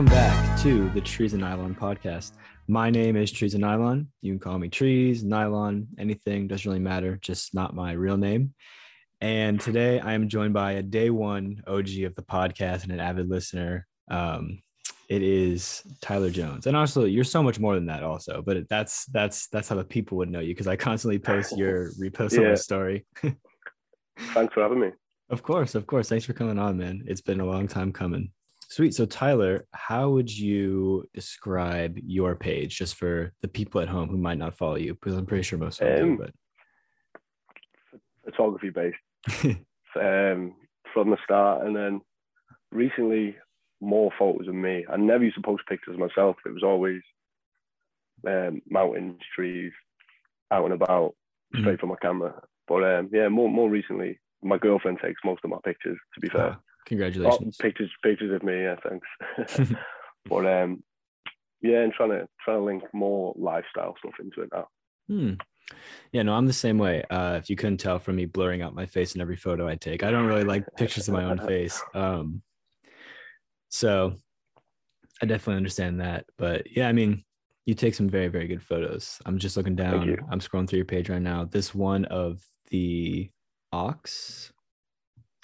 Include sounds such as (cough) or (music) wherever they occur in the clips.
Welcome back to the Trees and Nylon podcast. My name is Trees and Nylon. You can call me Trees, Nylon, anything, doesn't really matter, just not my real name. And today I am joined by a day one OG of the podcast and an avid listener. Um, it is Tyler Jones. And also you're so much more than that also, but that's that's that's how the people would know you because I constantly post your repost on Yeah. my story. (laughs) Thanks for having me. Of course, of course. Thanks for coming on, man. It's been a long time coming. Sweet. So, Tyler, how would you describe your page just for the people at home who might not follow you? Because I'm pretty sure most of them Um, do, Photography based (laughs) um, from the start, and then recently more photos of me. I never used to post pictures of myself. It was always um, mountains, trees, out and about, Mhm. straight from my camera. But um, yeah, more more recently, my girlfriend takes most of my pictures. To be fair, Oh, congratulations. pictures pictures of me. Yeah, thanks. (laughs) (laughs) but um, yeah, and trying to trying to link more lifestyle stuff into it now. Hmm. Yeah, no, I'm the same way. Uh, if you couldn't tell from me blurring out my face in every photo I take, I don't really like pictures of my own face. (laughs) Um, so I definitely understand that. But yeah, I mean, you take some very, very good photos. I'm just looking down. I'm scrolling through your page right now. This one of the ox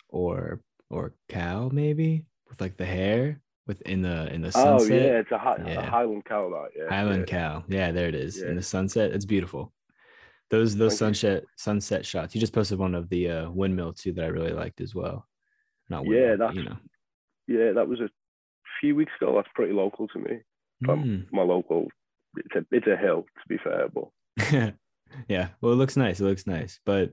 or or cow, maybe with like the hair within the in the sunset. Oh sunset. yeah, it's a, hi- Yeah. a Highland cow, that yeah. Island yeah. cow. Yeah, there it is. Yeah. In the sunset. It's beautiful. Those those Thank you. sunset sunset shots. You just posted one of the uh, windmill too that I really liked as well. Not Yeah, windmill, but, that's- you know. Yeah, that was a few weeks ago. That's pretty local to me. From Mm. my local, it's a it's a hill to be fair, but (laughs) yeah. Well, it looks nice. It looks nice. But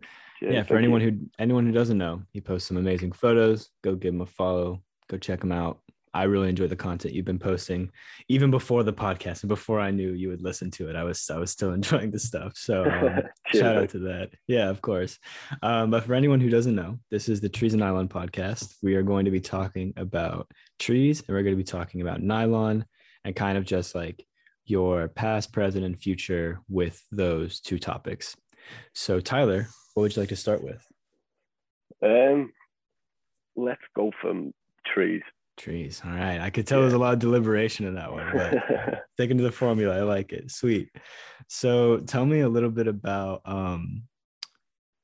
yeah, for anyone who anyone who doesn't know, he posts some amazing photos. Go give him a follow. Go check him out. I really enjoy the content you've been posting, even before the podcast and before I knew you would listen to it. I was I was still (laughs) enjoying the stuff. So (laughs) um, shout out to that. Yeah, of course. Um, but for anyone who doesn't know, this is the Trees and Nylon podcast. We are going to be talking about trees, and we're going to be talking about nylon and kind of just like your past, present, and future with those two topics. So, Tyler, what would you like to start with? Um, let's go from trees. Trees. All right. I could tell there's a lot of deliberation in that one, but (laughs) sticking to the formula. I like it. Sweet. So tell me a little bit about um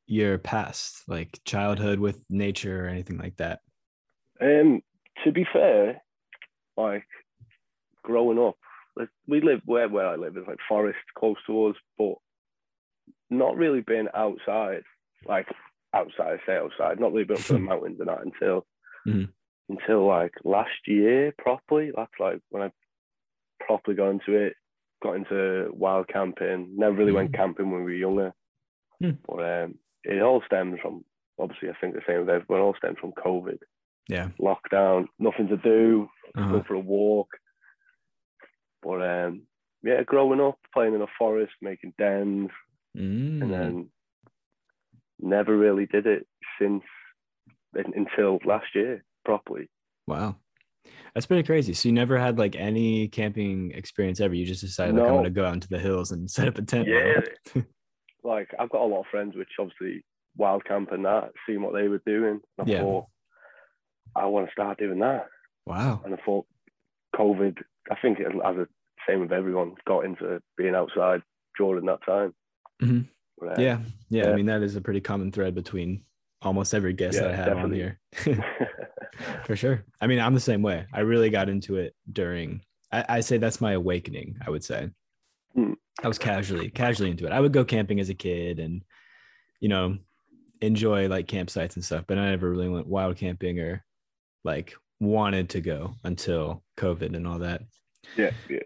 your past, like childhood with nature or anything like that. um, to be fair, like growing up, we live where where I live is like forest close to us, but not really being outside, like outside, say outside, not really been up to the (laughs) mountains and that until Mhm. until like last year properly. That's like when I properly got into it, got into wild camping. Never really went Mhm. camping when we were younger, Hmm. but um, it all stems from obviously I think the same with everyone. It all stems from COVID, Yeah. lockdown, nothing to do, Uh-huh. go for a walk. But um, yeah, growing up, playing in a forest, making dens, Mm. and then never really did it since un- until last year properly. wow. That's pretty crazy. So you never had like any camping experience ever. You just decided like I'm gonna go out into the hills and (laughs) set up a tent. Yeah. (laughs) like I've got a lot of friends which obviously wild camp and that, seeing what they were doing. I Yeah. thought I want to start doing that. Wow. And I thought COVID, I think it, as a same with everyone, got into being outside during that time. Mhm. But, uh, Yeah. Yeah. I mean, that is a pretty common thread between almost every guest that I Yeah, have on here. (laughs) (laughs) For sure. I mean, I'm the same way. I really got into it during, I, I say that's my awakening, I would say. Hmm. I was casually, casually into it. I would go camping as a kid and, you know, enjoy like campsites and stuff, but I never really went wild camping or like wanted to go until COVID and all that. yeah, yeah.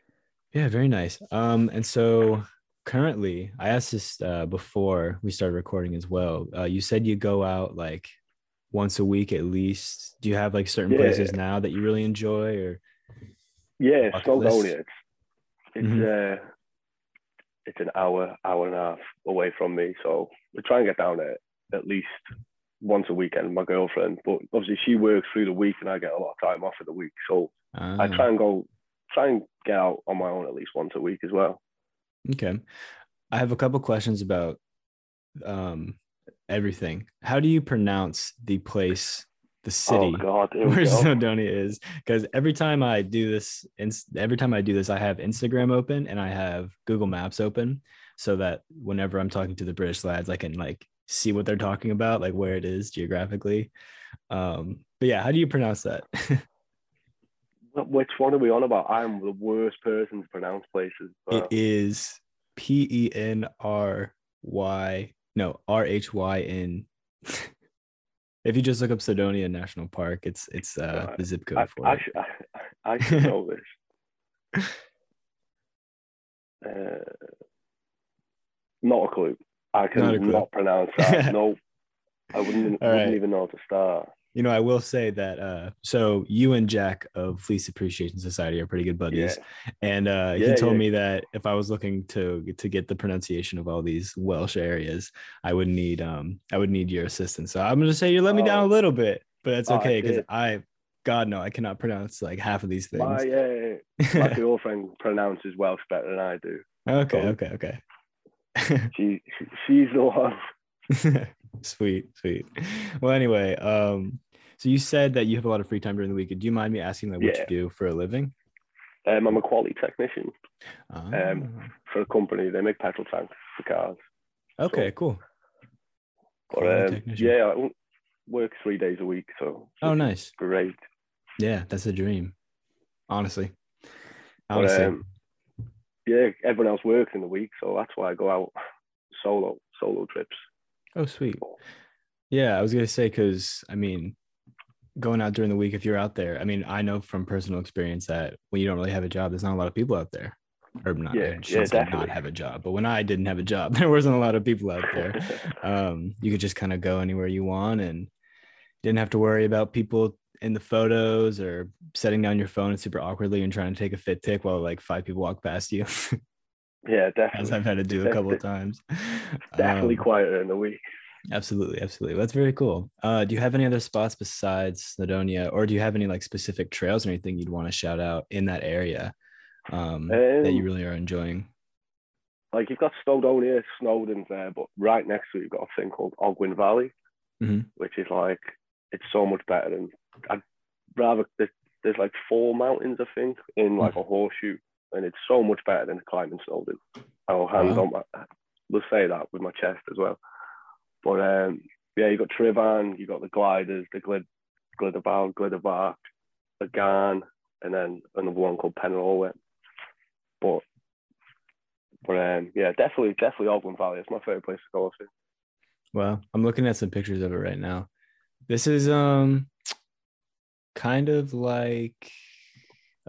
Yeah, very nice. Um, and so currently, I asked this uh, before we started recording as well. Uh, you said you go out like once a week at least. Do you have like certain Yeah. places now that you really enjoy, or Yeah, list. It's it's Mhm. uh it's an hour, hour and a half away from me. So we try and get down there at least once a weekend my girlfriend. But obviously she works through the week and I get a lot of time off of the week. So I Ah, try and go try and get out on my own at least once a week as well. Okay. I have a couple questions about um everything. How do you pronounce the place the city Oh God, where go. Snowdonia is. Because every time I do this, every time I do this, I have Instagram open and I have Google Maps open, so that whenever I'm talking to the British lads, I can like see what they're talking about, like where it is geographically. Um, but yeah, how do you pronounce that? (laughs) Wh- Which one are we on about? I'm the worst person to pronounce places. it but- is P E N R Y, no R H Y N. (laughs) If you just look up Snowdonia National Park, it's it's uh, the zip code I, for I, it. should, I, I should know this. (laughs) Uh, not a clue. I can Not not pronounce that. (laughs) no, I wouldn't, wouldn't right. even know how to start. You know, I will say that uh so you and Jack of Fleece Appreciation Society are pretty good buddies. And uh he told yeah. me that if I was looking to to get the pronunciation of all these Welsh areas, I would need um I would need your assistance. So I'm gonna say you let me down a Oh. little bit, but that's Oh, okay because. I God no, I cannot pronounce like half of these My, things. uh, my girlfriend pronounces Welsh better than I do. (laughs) okay, so- okay, okay. She, (laughs) she she's the one. (laughs) sweet, sweet. Well, anyway, um, so you said that you have a lot of free time during the week. Do you mind me asking like what Yeah. you do for a living? Um, I'm a quality technician Ah, for a company. They make petrol tanks for cars. okay, cool. But um, yeah, I work three days a week, so Oh, nice. great. Yeah, that's a dream. Honestly. But, Honestly. um, yeah, everyone else works in the week, so that's why I go out solo solo trips. oh, sweet. Yeah, I was gonna say because I mean, going out during the week if you're out there. I mean, I know from personal experience that when you don't really have a job, there's not a lot of people out there. Or not, Yeah, yeah, say not have a job, but when I didn't have a job, (laughs) there wasn't a lot of people out there. (laughs) um, you could just kind of go anywhere you want and didn't have to worry about people in the photos or setting down your phone super awkwardly and trying to take a fit tick while like five people walk past you, (laughs) yeah, as definitely. I've had to do a couple of times. Definitely Um, quieter in the week. Absolutely, absolutely. That's very cool. Uh, do you have any other spots besides Snowdonia, or do you have any like specific trails or anything you'd want to shout out in that area um, that you Um, really are enjoying? Like you've got Snowdonia, Snowdon's there, but right next to it you've got a thing called Ogwen Valley, Mhm. which is like it's so much better than I'd rather there's, there's like four mountains I think in like a horseshoe, and it's so much better than climbing Snowdon. I'll hand Wow. on my we'll say that with my chest as well. But um yeah, you've got Tryfan, you've got the Glyders, the glid Glyder Fawr, Glitterbark, the Garn, and then another one called Pen yr Ole Wen. But but um, yeah, definitely, definitely Ogwen Valley. It's my favorite place to go to. Well, I'm looking at some pictures of it right now. This is um kind of like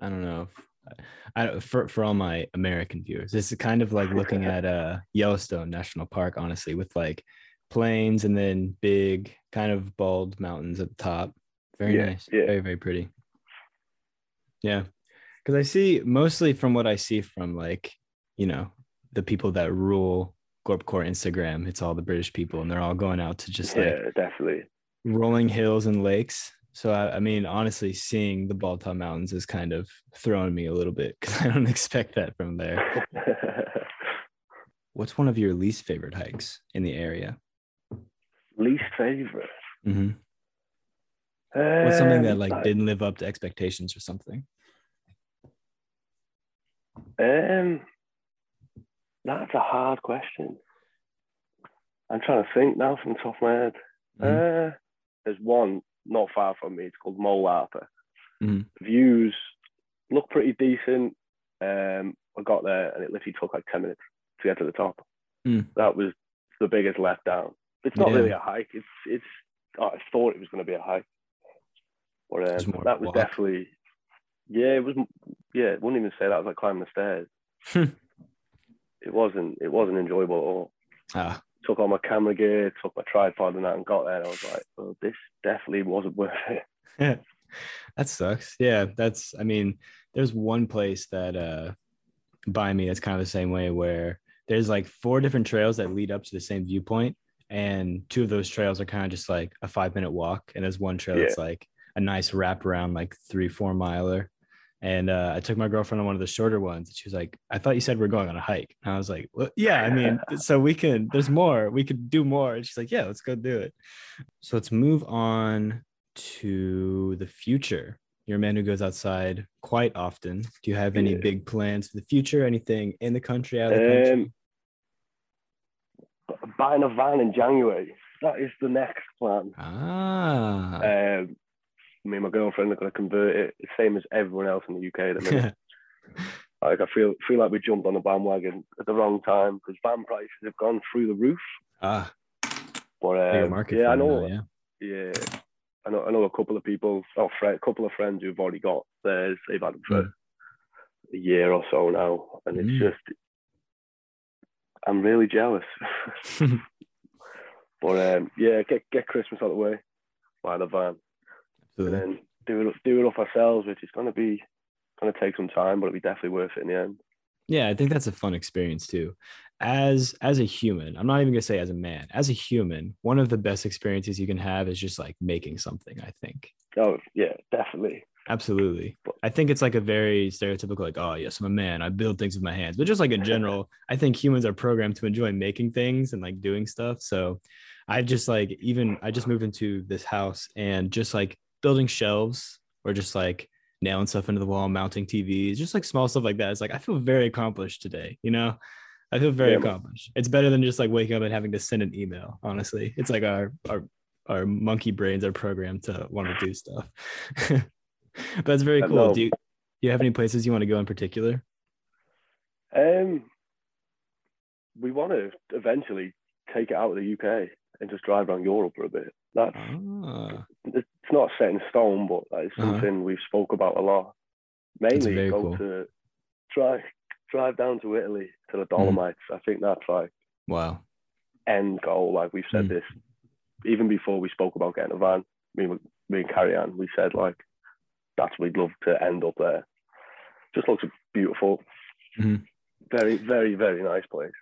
I don't know. I for for all my American viewers, this is kind of like looking at uh Yellowstone National Park, honestly, with like plains and then big kind of bald mountains at the top. Very Yeah, nice. yeah. Very, very pretty. Yeah. Because I see mostly from what I see from like, you know, the people that rule Gorpcore Instagram, it's all the British people and they're all going out to just like yeah, definitely. rolling hills and lakes. So I, I mean, honestly, seeing the Bald Top Mountains is kind of throwing me a little bit because (laughs) I don't expect that from there. (laughs) What's one of your least favorite hikes in the area? Least favorite. hmm What's something that like didn't live up to expectations or something? Um, that's a hard question. I'm trying to think now from the top of my head. Mhm. Uh, there's one not far from me. It's called Mole Harper. Mhm. Views look pretty decent. Um, I got there and it literally took like ten minutes to get to the top. Mm. That was the biggest letdown. It's not Yeah. really a hike. It's it's. oh, I thought it was going to be a hike, but um, that was walk. definitely. Yeah, it was. Yeah, I wouldn't even say that was like climbing the stairs. it wasn't. It wasn't enjoyable at all. ah, Took all my camera gear, took my tripod and that, and got there. And I was like, "Well, this definitely wasn't worth it." (laughs) that sucks. Yeah, that's. I mean, there's one place that uh by me that's kind of the same way where there's like four different trails that lead up to the same viewpoint, and two of those trails are kind of just like a five minute walk, and there's one trail that's like a nice wrap around, like three four miler. And uh, I took my girlfriend on one of the shorter ones. She was like, "I thought you said we're going on a hike." And I was like, well, "Yeah, I mean, (laughs) so we can. There's more. We could do more." And she's like, "Yeah, let's go do it." So let's move on to the future. You're a man who goes outside quite often. Do you have any Yeah. big plans for the future? Anything in the country, out of the country? Buying a van in January. That is the next plan. ah. Um, me and my girlfriend are going to convert it, same as everyone else in the UK at the minute. (laughs) like I feel feel like we jumped on the bandwagon at the wrong time because van prices have gone through the roof. ah, But um, market. yeah, I know. now, yeah. Yeah, I know. I know a couple of people, or friend, a couple of friends who've already got theirs. They've had them for Mm. a year or so now, and it's Mm. just, I'm really jealous. (laughs) but um, yeah, get get Christmas out of the way, buy the van, and then do it do it up ourselves, which is going to be going to take some time, but it'll be definitely worth it in the end. Yeah, I think that's a fun experience too. As as a human, I'm not even gonna say as a man. As a human, one of the best experiences you can have is just like making something. I think Oh yeah, definitely. Absolutely. I think it's like a very stereotypical, like, oh yes, I'm a man. I build things with my hands. But just like in (laughs) general, I think humans are programmed to enjoy making things and like doing stuff. So I just like even I just moved into this house and just like building shelves or just like nailing stuff into the wall, mounting TVs, just like small stuff like that. It's like I feel very accomplished today, you know? I feel very Yeah, accomplished. It's better than just like waking up and having to send an email, honestly. It's like our our our monkey brains are programmed to want to do stuff. (laughs) (laughs) that's very cool. Do you, do you have any places you want to go in particular? Um, we want to eventually take it out of the UK and just drive around Europe for a bit. That's Ah, it's not set in stone, but that is Uh-huh. something we've spoke about a lot. Mainly go cool. to drive drive down to Italy to the Dolomites. I think that's like wow. end goal. Like we've said Mm. this even before we spoke about getting a van. Me, me and Carrie Ann, we said like that's we'd love to end up there. Just looks beautiful. Mhm. Very, very, very nice place.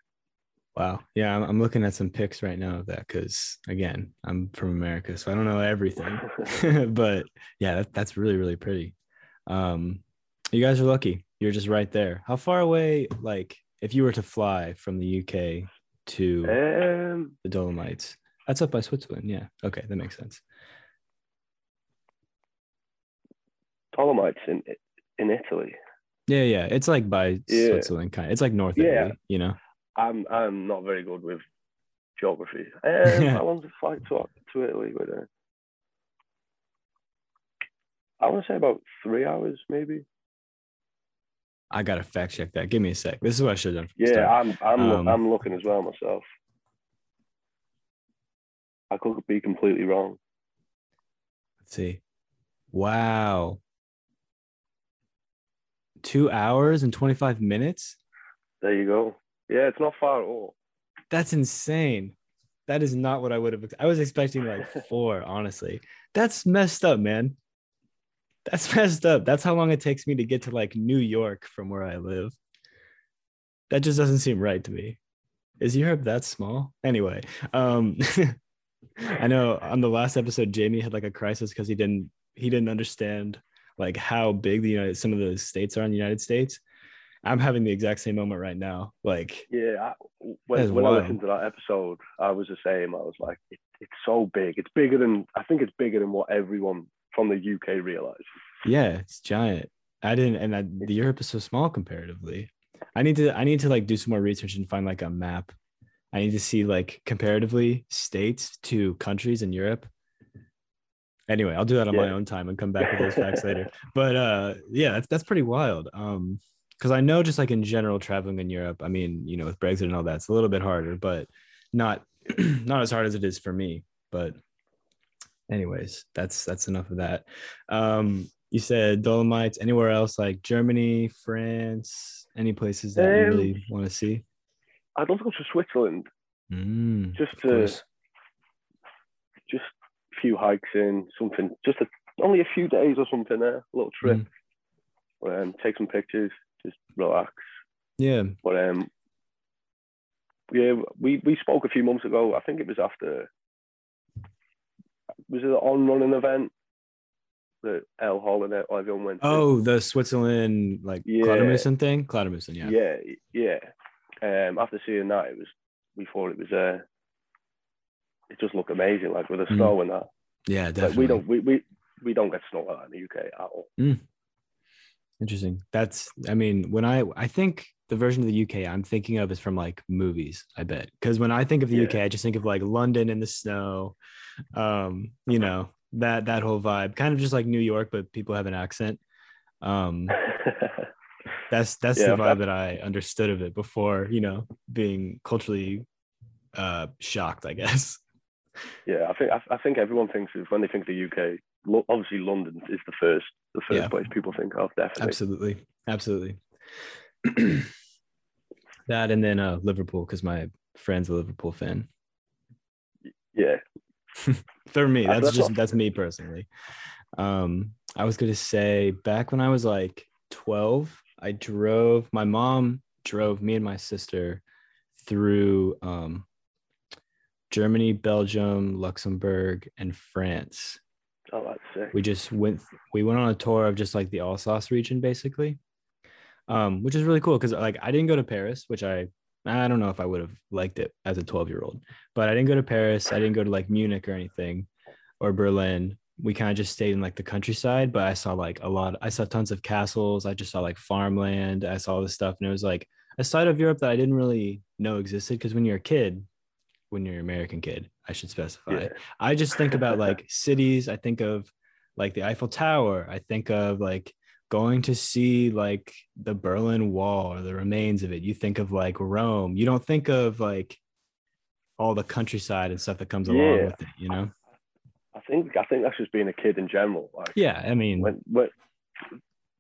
Wow. Yeah, I'm, I'm looking at some pics right now of that because again, I'm from America, so I don't know everything. (laughs) (laughs) but yeah, that, that's really, really pretty. Um, you guys are lucky. You're just right there. How far away, like, if you were to fly from the UK to um, the Dolomites, that's up by Switzerland. Yeah. Okay, that makes sense. Dolomites in in Italy. Yeah, yeah. It's like by Yeah. Switzerland, kind of. It's like North Yeah. Italy, you know. I'm I'm not very good with geography. (laughs) Um, how long's the flight to to Italy with it? I want to say about three hours, maybe. I gotta fact check that. Give me a sec. This is what I should have done. Yeah, start. I'm I'm Um, I'm looking as well myself. I could be completely wrong. Let's see. Wow. Two hours and 25 minutes? There you go. Yeah, it's not far at all. That's insane. That is not what I would have. I was expecting like (laughs) four, honestly. That's messed up, man. That's (laughs) messed up. That's how long it takes me to get to like New York from where I live. That just doesn't seem right to me. Is Europe that small? Anyway, um (laughs) I know on the last episode Jamie had like a crisis because he didn't he didn't understand like how big the United some of the states are in the United States. I'm having the exact same moment right now. Like Yeah, I, when, when I listened to that episode, I was the same. I was like, it, it's so big. It's bigger than I think it's bigger than what everyone from the UK realizes. Yeah, it's giant. I didn't, and I, the Europe is so small comparatively. I need to, I need to like do some more research and find like a map. I need to see like comparatively states to countries in Europe. Anyway, I'll do that on my own time and come back with those facts (laughs) later. But uh, yeah, that's that's pretty wild. Um, because I know just like in general traveling in Europe, I mean, you know, with Brexit and all that, it's a little bit harder, but not (clears throat) not as hard as it is for me. But anyways, that's that's enough of that. Um, you said Dolomites. Anywhere else like Germany, France, any places that you Um, really want to see? I'd love to go to Switzerland Mm, just to course. just a few hikes in something, just a, only a few days or something there, a little trip, Mm. um, take some pictures, just relax. Yeah. But um, yeah, we we spoke a few months ago. I think it was after was it an on running event that El Hall and everyone went. to? Oh, the Switzerland like Yeah. Cloudermusen thing. Cloudermusen, yeah. yeah, yeah. Um, after seeing that, it was we thought it was uh, it just looked amazing, like with the Mhm. snow and that. Yeah, Like definitely. we don't we, we we don't get snow like that in the UK at all. Interesting. That's I mean, when I I think the version of the UK I'm thinking of is from like movies, I bet. Because when I think of the Yeah. UK, I just think of like London in the snow. Um, you know, that that whole vibe. Kind of just like New York, but people have an accent. Um, (laughs) that's that's Yeah, the vibe that I understood of it before, you know, being culturally uh shocked, I guess. Yeah, I think I, I think everyone thinks of when they think of the UK. Lo- obviously, London is the first the first Yeah. place people think of. Definitely. Absolutely. Absolutely. (clears throat) that and then uh Liverpool, because my friend's a Liverpool fan. Yeah. (laughs) For me, that's that's just all- (laughs) that's me personally. Um, I was gonna say back when I was like 12, I drove my mom drove me and my sister through um Germany, Belgium, Luxembourg, and France. Oh, that's sick. we just went we went on a tour of just like the Alsace region basically. Um which is really cool because like I didn't go to Paris which I I don't know if I would have liked it as a 12 year old but I didn't go to Paris. I didn't go to like Munich or anything or Berlin. We kind of just stayed in like the countryside but I saw like a lot I saw tons of castles. I just saw like farmland. I saw all this stuff and it was like a side of Europe that I didn't really know existed because when you're a kid when you're an American kid I should specify Yeah. I just think about (laughs) like cities. I think of like the Eiffel Tower. I think of like going to see like the Berlin Wall or the remains of it. You think of like Rome. You don't think of like all the countryside and stuff that comes along with it, you know? I think I think that's just being a kid in general. Like Yeah. I mean, when when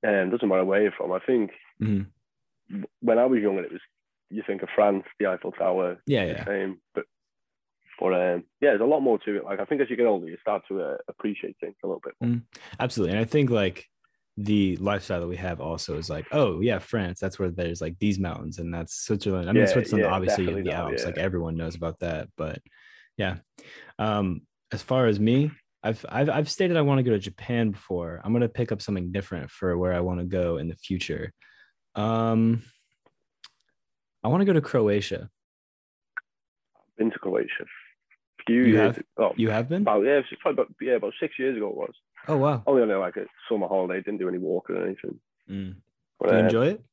um, doesn't matter where you're from. I think mhm. when I was younger, it was you think of France, the Eiffel Tower, yeah, yeah. same. But but um, yeah, there's a lot more to it. Like I think as you get older, you start to uh, appreciate things a little bit more. Absolutely. And I think like the lifestyle that we have also is like, oh yeah, France. That's where there's like these mountains, and that's Switzerland. I mean, Yeah, Switzerland, yeah, obviously, the now, Alps. Like everyone knows about that. But yeah. Um, as far as me, I've I've I've stated I want to go to Japan before. I'm gonna pick up something different for where I want to go in the future. Um, I want to go to Croatia. Been to Croatia. Few You years. have? Oh, You have been? about yeah, probably about yeah, about six years ago it was. Oh wow. Only on like a summer holiday. Didn't do any walking or anything. Mm. But Do you uh, enjoy it?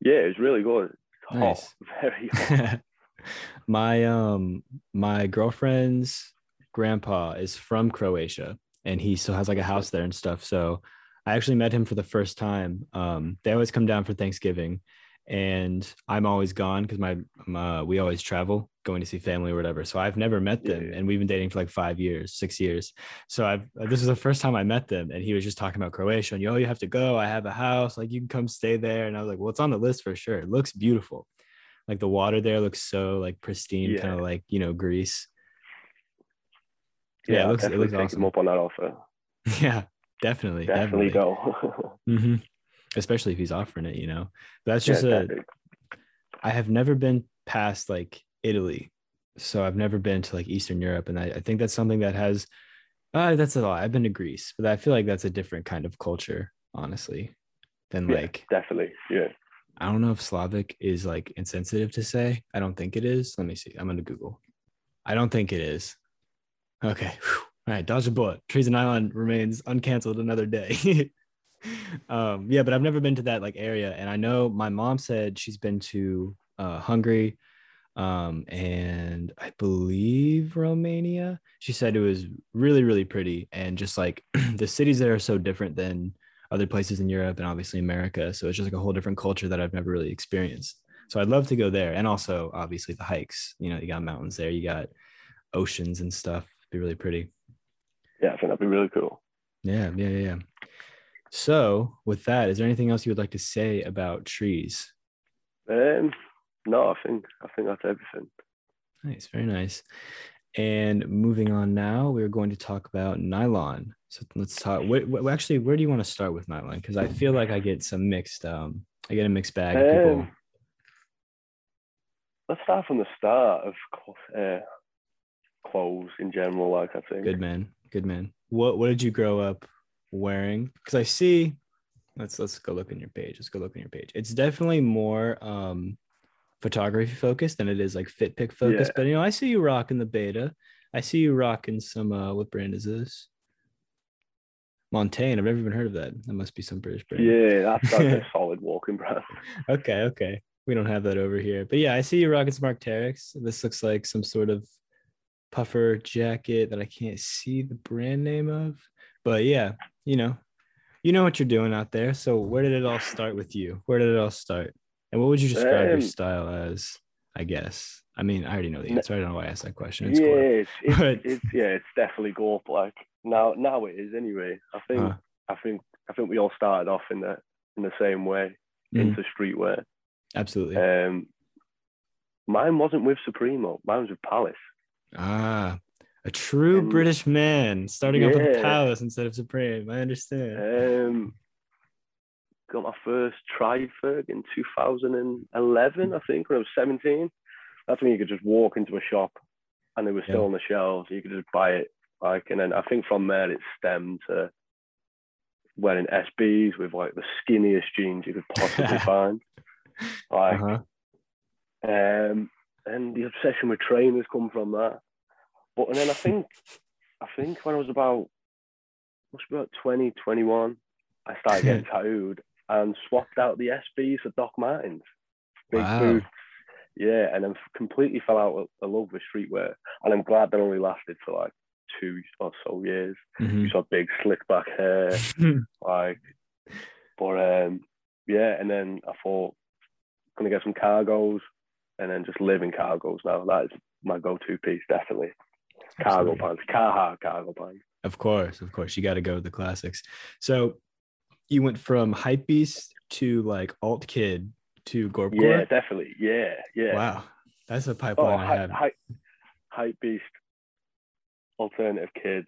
yeah, it was really good. It's hot, Nice. (laughs) very hot. (laughs) my um my girlfriend's grandpa is from Croatia and he still has like a house there and stuff. So I actually met him for the first time. Um they always come down for Thanksgiving and I'm always gone because my uh, we always travel going to see family or whatever. So I've never met them Yeah. and we've been dating for like five years, six years. So I've this is the first time I met them and he was just talking about Croatia and yo, you have to go. I have a house, like you can come stay there. And I was like, well, it's on the list for sure. It looks beautiful like the water there looks so like pristine, Yeah. kind of like you know Greece. Yeah, it looks- it looks awesome. up on that offer. (laughs) yeah, definitely, Definitely, definitely. go. (laughs) hmm Especially if he's offering it, you know. But that's Yeah, just a. definitely. I have never been past like Italy, so I've never been to like Eastern Europe, and I, I think that's something that has. Uh, that's a lot. I've been to Greece, but I feel like that's a different kind of culture, honestly, than Yeah. like definitely. Yeah. I don't know if Slavic is like insensitive to say. I don't think it is. Let me see. I'm gonna Google. I don't think it is. Okay. Whew. All right. Dodge a bullet. Trees and Nylon remains uncanceled another day. (laughs) um, yeah, but I've never been to that like area, and I know my mom said she's been to uh, Hungary, um, and I believe Romania. She said it was really, really pretty, and just like (clears throat) the cities there are so different than other places in Europe and obviously America. So it's just like a whole different culture that I've never really experienced. So I'd love to go there. And also obviously the hikes, you know, you got mountains there, you got oceans and stuff. It'd be really pretty. Yeah, I think that'd be really cool. Yeah, yeah, yeah. So with that, is there anything else you would like to say about trees? Um, no, I think I think that's everything. Nice, very nice. And moving on now, we're going to talk about nylon. So let's talk. What, what, actually, where do you want to start with nylon? Because I feel like I get some mixed. Um, I get a mixed bag of people. Um, let's start from the start of uh, clothes in general. Like I think. Good man. Good man. What what did you grow up wearing? Because I see. Let's let's go look in your page. Let's go look in your page. It's definitely more um photography focused than it is like fit pick focused. Yeah. But you know, I see you rocking the beta. I see you rocking some. Uh, what brand is this? Montane. I've never even heard of that. That must be some British brand. Yeah, that's, that's a (laughs) solid walking brand. Okay, okay. We don't have that over here, but yeah, I see you rocking some Arc'teryx. This looks like some sort of puffer jacket that I can't see the brand name of, but yeah, you know, you know what you're doing out there. So where did it all start with you? Where did it all start? And what would you describe um, your style as? I guess. I mean, I already know the answer. I don't know why I asked that question. It's yeah, it's, it's, (laughs) but... it's, yeah, it's definitely Gorp. Like now, now it is anyway. I think, uh I think, I think we all started off in the in the same way mm. into streetwear. Absolutely. Um, mine wasn't with Supreme. Mine was with Palace. Ah, a true and, British man starting yeah. off with Palace instead of Supreme. I understand. Um, got my first Tri-Ferg in 2011, I think, when I was 17. That's when you could just walk into a shop and they were still yeah. on the shelves. You could just buy it. Like, and then I think from there it stemmed to wearing SBs with like the skinniest jeans you could possibly (laughs) find. Like, uh-huh. um, and the obsession with trainers come from that. But and then I think, I think when I was about, must be about 20, 21, I started getting (laughs) tattooed and swapped out the SBs for Doc Martens. Big wow. boots. Yeah, and then completely fell out of love with streetwear. And I'm glad that only lasted for like two or so years. Mm-hmm. You saw big slick back hair. (laughs) like, but um, yeah, and then I thought, gonna get some cargos and then just live in cargos now. That is my go-to piece, definitely. Cargo pants, Carhartt cargo pants. Of course, of course, you got to go with the classics. So you went from hype beast to like alt kid to Gorp. Yeah, definitely. Yeah, yeah. Wow, that's a pipeline oh, I have. Hype, hype beast, alternative kid,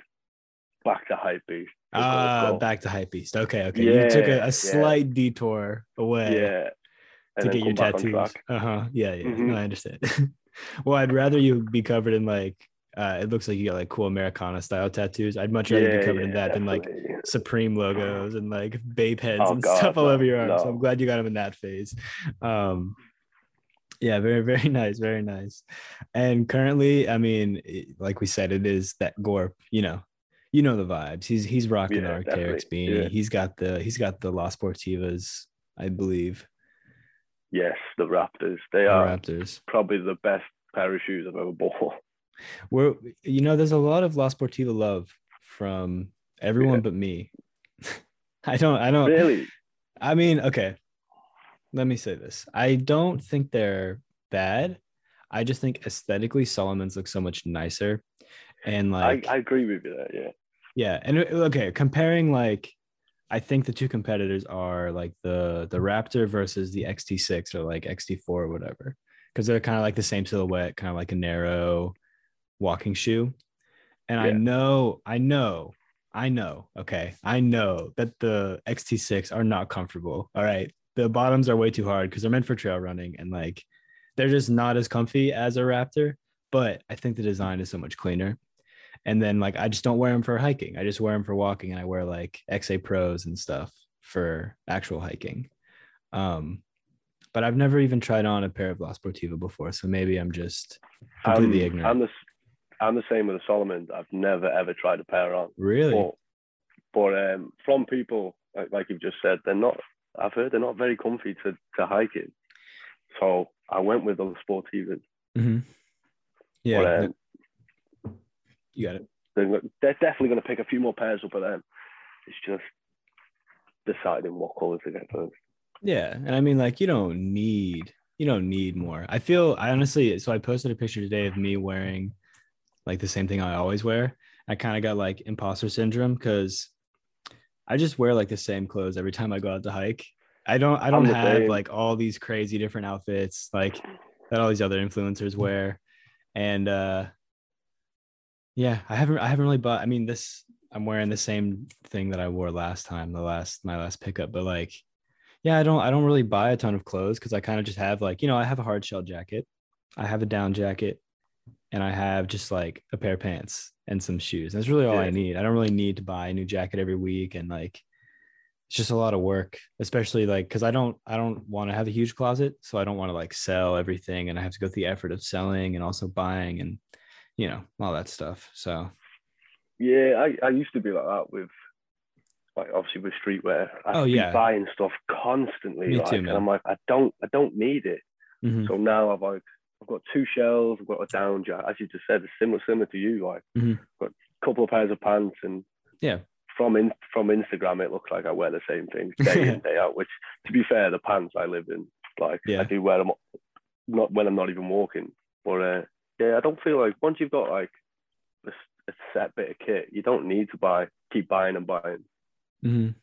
back to hype beast. Ah, back to hype beast. Okay, okay. Yeah, you took a, a slight yeah. detour away. Yeah. to get your tattoos. Uh huh. Yeah, yeah. Mm-hmm. No, I understand. (laughs) well, I'd rather you be covered in like uh, it looks like you got like cool Americana style tattoos. I'd much rather yeah, be covered yeah, in that than like Supreme (laughs) logos and like Bape heads oh, and God, stuff all no, over your arm. No. So I'm glad you got them in that phase. Um, yeah, very, (laughs) very nice, very nice. And currently, I mean, like we said, it is that Gorp, you know, you know the vibes. He's he's rocking yeah, the Arc'teryx beanie. He's got the he's got the La Sportivas, I believe. Yes, the Raptors. They the are Raptors. Probably the best pair of shoes I've ever bought. (laughs) Where you know, there's a lot of La Sportiva love from everyone yeah. but me. (laughs) I don't. I don't really. I mean, okay. Let me say this. I don't think they're bad. I just think aesthetically, Salomon's look so much nicer, and like I, I agree with you there. Yeah. Yeah, and okay, comparing like I think the two competitors are like the the Raptor versus the XT6 or like XT4 or whatever, because they're kind of like the same silhouette, kind of like a narrow walking shoe. And yeah. I know, I know, I know, okay, I know that the XT6 are not comfortable. All right. The bottoms are way too hard because they're meant for trail running and like they're just not as comfy as a Raptor. But I think the design is so much cleaner. And then like I just don't wear them for hiking. I just wear them for walking and I wear like XA Pros and stuff for actual hiking. Um, but I've never even tried on a pair of La Sportiva before, so maybe I'm just completely um, ignorant. I'm the I'm the same with the Salomon. I've never ever tried a pair on. Really? But, but um, from people like, like you've just said, they're not. I've heard they're not very comfy to to hike in. So I went with the Sportivas. Mm-hmm. Yeah. But, um, you got it. They're, they're definitely going to pick a few more pairs up of them. It's just deciding what colors to get first. Yeah, and I mean, like you don't need you don't need more. I feel I honestly. So I posted a picture today of me wearing like the same thing I always wear. I kind of got like imposter syndrome because I just wear like the same clothes every time I go out to hike. I don't I don't have same. like all these crazy different outfits like that all these other influencers wear. And uh yeah, I haven't I haven't really bought I mean this I'm wearing the same thing that I wore last time, the last my last pickup, but like yeah, I don't I don't really buy a ton of clothes because I kind of just have like, you know, I have a hard shell jacket. I have a down jacket and I have just like a pair of pants and some shoes. That's really all yeah. I need. I don't really need to buy a new jacket every week and like it's just a lot of work, especially like cuz I don't I don't want to have a huge closet, so I don't want to like sell everything and I have to go through the effort of selling and also buying and you know, all that stuff. So Yeah, I, I used to be like that with like obviously with streetwear. I'd Oh, yeah. buying stuff constantly. Me like, too, and. I'm like, I don't I don't need it. mhm, So now I've like I've got two shells, I've got a down jacket. As you just said, it's similar similar to you. Like Mhm. got a couple of pairs of pants and Yeah. From in from Instagram it looks like I wear the same things (laughs) day in, day out, which to be fair, the pants I live in, like Yeah. I do wear them not when I'm not even walking. But uh, yeah, I don't feel like once you've got like a set bit of kit, you don't need to buy keep buying and buying. mhm.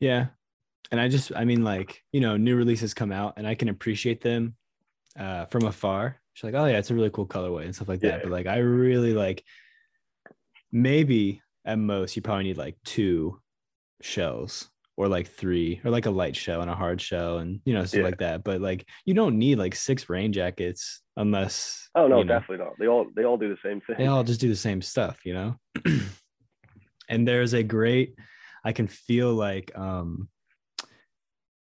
yeah. And I just, I mean, like, you know, new releases come out and I can appreciate them uh, from afar. She's like, oh, yeah, it's a really cool colorway and stuff like that. But like, I really like, maybe at most, you probably need like two shells or like three or like a light shell and a hard shell and, you know, stuff Yeah. like that. But like, you don't need like six rain jackets unless, Oh no, you know, definitely not. They all they all do the same thing. they all just do the same stuff, you know? (clears throat) and there's a great, I can feel like um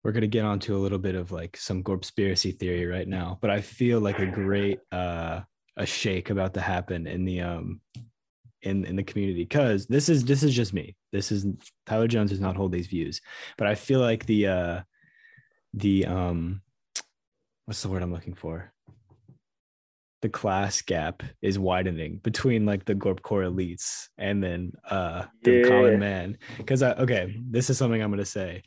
we're gonna get onto a little bit of like some conspiracy theory right now, but I feel like a great uh a shake about to happen in the um in in the community because this is this is just me. This is Tyler Jones does not hold these views, but I feel like the uh the um what's the word I'm looking for? the class gap is widening between like the Gorp core elites and then uh the Yeah. common man. Because I okay, this is something I'm gonna say.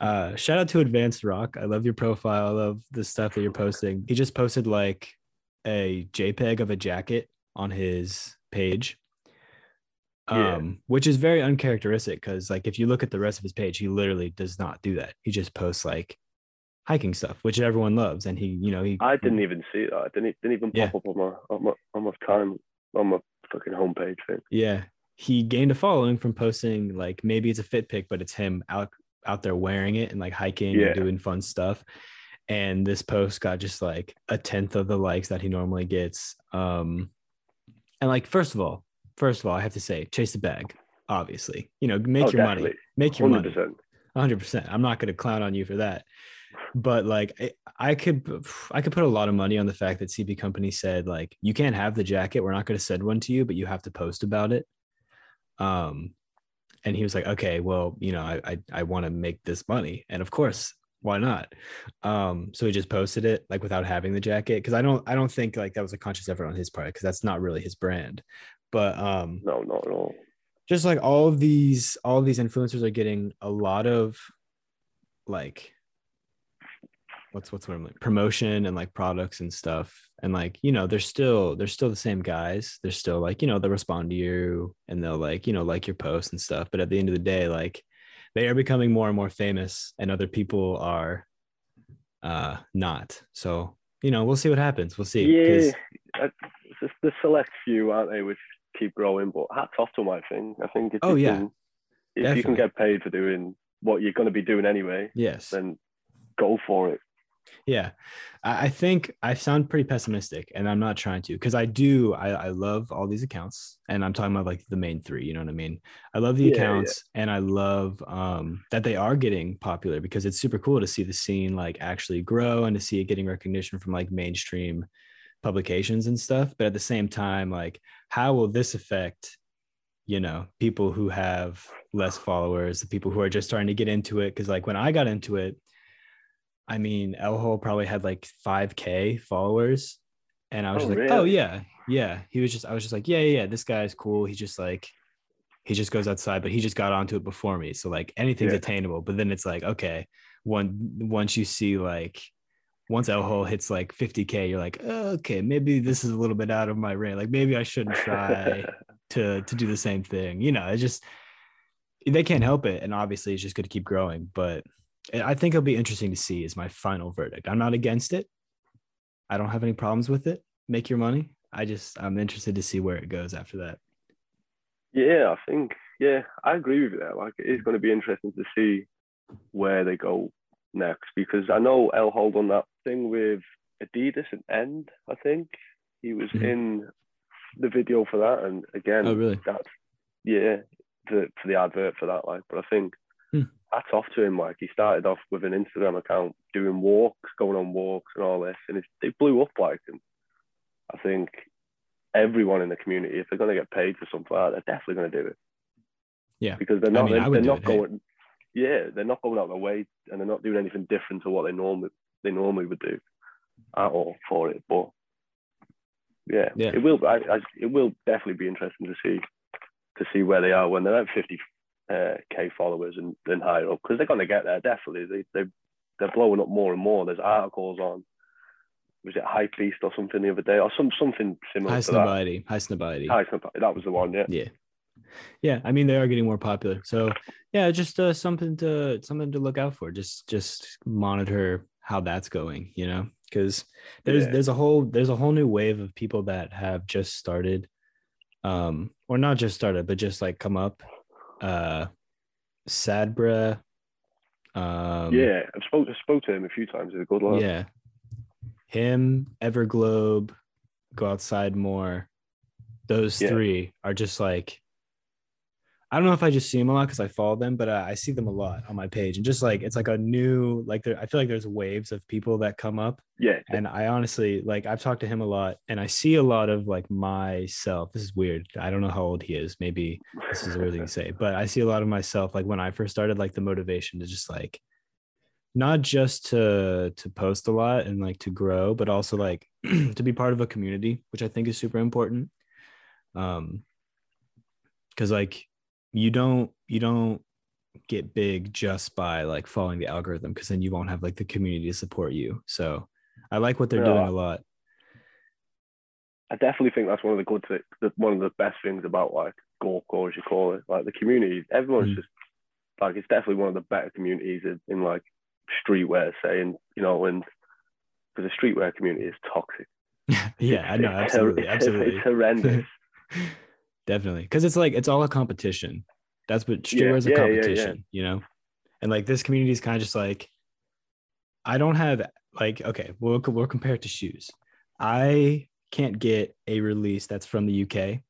Uh shout out to Advanced Rock. I love your profile. I love the stuff that you're posting. He just posted like a JPEG of a jacket on his page. Yeah. Um, which is very uncharacteristic because like if you look at the rest of his page, he literally does not do that. He just posts like hiking stuff, which everyone loves. And he, you know, he I didn't even see that. I didn't didn't even pop Yeah. up on my on my on my time on my fucking homepage thing. Yeah. He gained a following from posting like maybe it's a fit pic, but it's him out out there wearing it and like hiking Yeah. and doing fun stuff. And this post got just like a tenth of the likes that he normally gets. Um and like first of all, first of all, I have to say, chase the bag, obviously. You know, make Oh, your money. Make your Hundred money. 100%. I'm not going to clown on you for that. But like I, I could I could put a lot of money on the fact that CP company said like you can't have the jacket. We're not going to send one to you, but you have to post about it. Um and he was like, "Okay, well, you know, I I, I want to make this money." And of course, why not? Um so he just posted it like without having the jacket cuz I don't I don't think like that was a conscious effort on his part cuz that's not really his brand. But um No, not at all. just like all of these all of these influencers are getting a lot of like what's what's what I'm like promotion and like products and stuff and like you know they're still they're still the same guys they're still like you know they'll respond to you and they'll like you know like your posts and stuff but at the end of the day like they are becoming more and more famous and other people are uh not so you know we'll see what happens we'll see Yeah, uh, it's just the select few, aren't they, which keep growing. But hats off to them, I think. I think if Oh, you yeah. can, if you can get paid for doing what you're going to be doing anyway, yes then go for it. Yeah, I think I sound pretty pessimistic, and I'm not trying to because I do. I, I love all these accounts, and I'm talking about like the main three. You know what I mean? I love the Yeah, yeah. accounts, and I love um, that they are getting popular because it's super cool to see the scene like actually grow and to see it getting recognition from like mainstream publications and stuff. But at the same time, like, how will this affect? You know, people who have less followers, the people who are just starting to get into it. Because like when I got into it, I mean, El Hole probably had like 5K followers. And I was Oh, just like, oh, yeah. Yeah. He was just, I was just like, yeah, yeah, yeah, this guy's cool. He just like, he just goes outside, but he just got onto it before me. So like anything's Yeah. attainable. But then it's like, okay, one, once you see like, once El Hole hits like 50K, you're like, oh, okay, maybe this is a little bit out of my range. Like maybe I shouldn't try (laughs) to to do the same thing. You know, it's just they can't help it, and obviously it's just going to keep growing. But I think it'll be interesting to see. Is my final verdict. I'm not against it. I don't have any problems with it. Make your money. I just I'm interested to see where it goes after that. Yeah, I think yeah, I agree with you there. Like it is going to be interesting to see where they go next because I know El Hold on that thing with Adidas and End. I think he was Mhm. in the video for that, and again, Oh, really? that's yeah, the for the advert for that. Like, but I think Hmm. hats off to him. Like he started off with an Instagram account doing walks, going on walks and all this, and it, they blew up like him. I think everyone in the community, if they're going to get paid for something like that, they're definitely going to do it. Yeah. Because they're not, mean, they're, they're not it, hey. going, yeah, they're not going out of their way and they're not doing anything different to what they normally, they normally would do at all for it. But yeah, Yeah. it will, I, I, it will definitely be interesting to see, to see where they are when they're at 50 uh, K followers and then higher up because they're going to get there definitely. They they they're blowing up more and more. There's articles on was it Hype Beast or something the other day or some something similar High to that. High Snobody. High Snobody, that was the one. Yeah, Yeah. Yeah. I mean, they are getting more popular. So yeah, just uh, something to something to look out for. Just just monitor how that's going, you know, because there's Yeah. there's a whole there's a whole new wave of people that have just started, um, or not just started, but just like come up. Uh Sadbra. Um yeah. I've spoke I spoke to him a few times. He's a good lad. yeah. Him, Everglobe, go outside more. Those Yeah. three are just like I don't know if I just see them a lot because I follow them, but uh, I see them a lot on my page, and just like it's like a new like there. I feel like there's waves of people that come up, yeah, and I honestly like I've talked to him a lot, and I see a lot of like myself. This is weird. I don't know how old he is. Maybe this is a weird thing to say, but I see a lot of myself like when I first started, like the motivation to just like not just to to post a lot and like to grow, but also like (clears throat) to be part of a community, which I think is super important. Um, because like you don't you don't get big just by like following the algorithm because then you won't have like the community to support you. So I like what they're No, doing a lot. I definitely think that's one of the good, thi- the, one of the best things about like Gorpcore, as you call it, like the community. Everyone's Mm. just like it's definitely one of the better communities in, in like streetwear, say, and you know, and because the streetwear community is toxic. (laughs) yeah, I know, absolutely, (laughs) it's, absolutely. It's horrendous. (laughs) Definitely. Because it's like it's all a competition. That's what Yeah, streetwear is a yeah, yeah, yeah. competition, you know? And like this community is kind of just like I don't have like okay, we'll we'll compare it to shoes. I can't get a release that's from the UK.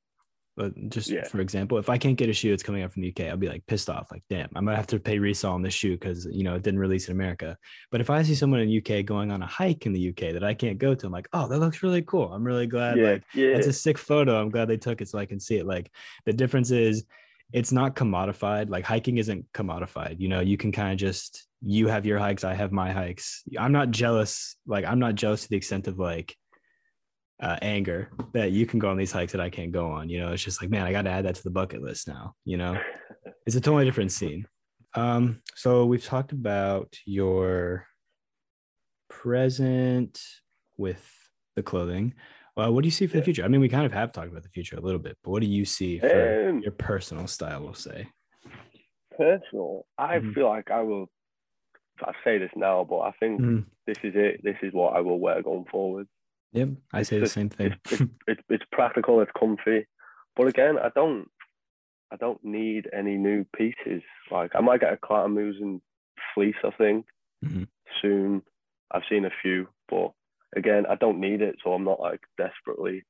But just Yeah. for example, if I can't get a shoe that's coming out from the UK, I'll be like pissed off. Like, damn, I might have to pay resale on this shoe because you know it didn't release in America. But if I see someone in the UK going on a hike in the UK that I can't go to, I'm like, oh, that looks really cool. I'm really glad yeah, like yeah, it's a sick photo. I'm glad they took it so I can see it. Like the difference is it's not commodified. Like hiking isn't commodified. You know, you can kind of just you have your hikes, I have my hikes. I'm not jealous. Like I'm not jealous to the extent of like uh, anger that you can go on these hikes that I can't go on. You know, it's just like, man, I got to add that to the bucket list now. You know, (laughs) it's a totally different scene. Um, so we've talked about your present with the clothing. Uh, what do you see for the future? I mean, we kind of have talked about the future a little bit, but what do you see for Um, your personal style? We'll say. personal. I Mhm. feel like I will. I say this now, but I think Mhm. this is it. This is what I will wear going forward. Yep, I It's say the just- same thing. It's, it's, it's, it's practical. It's comfy. But again, I don't. I don't need any new pieces. Like I might get a Klättermusen fleece. I think Mhm. soon. I've seen a few, but again, I don't need it, so I'm not like desperately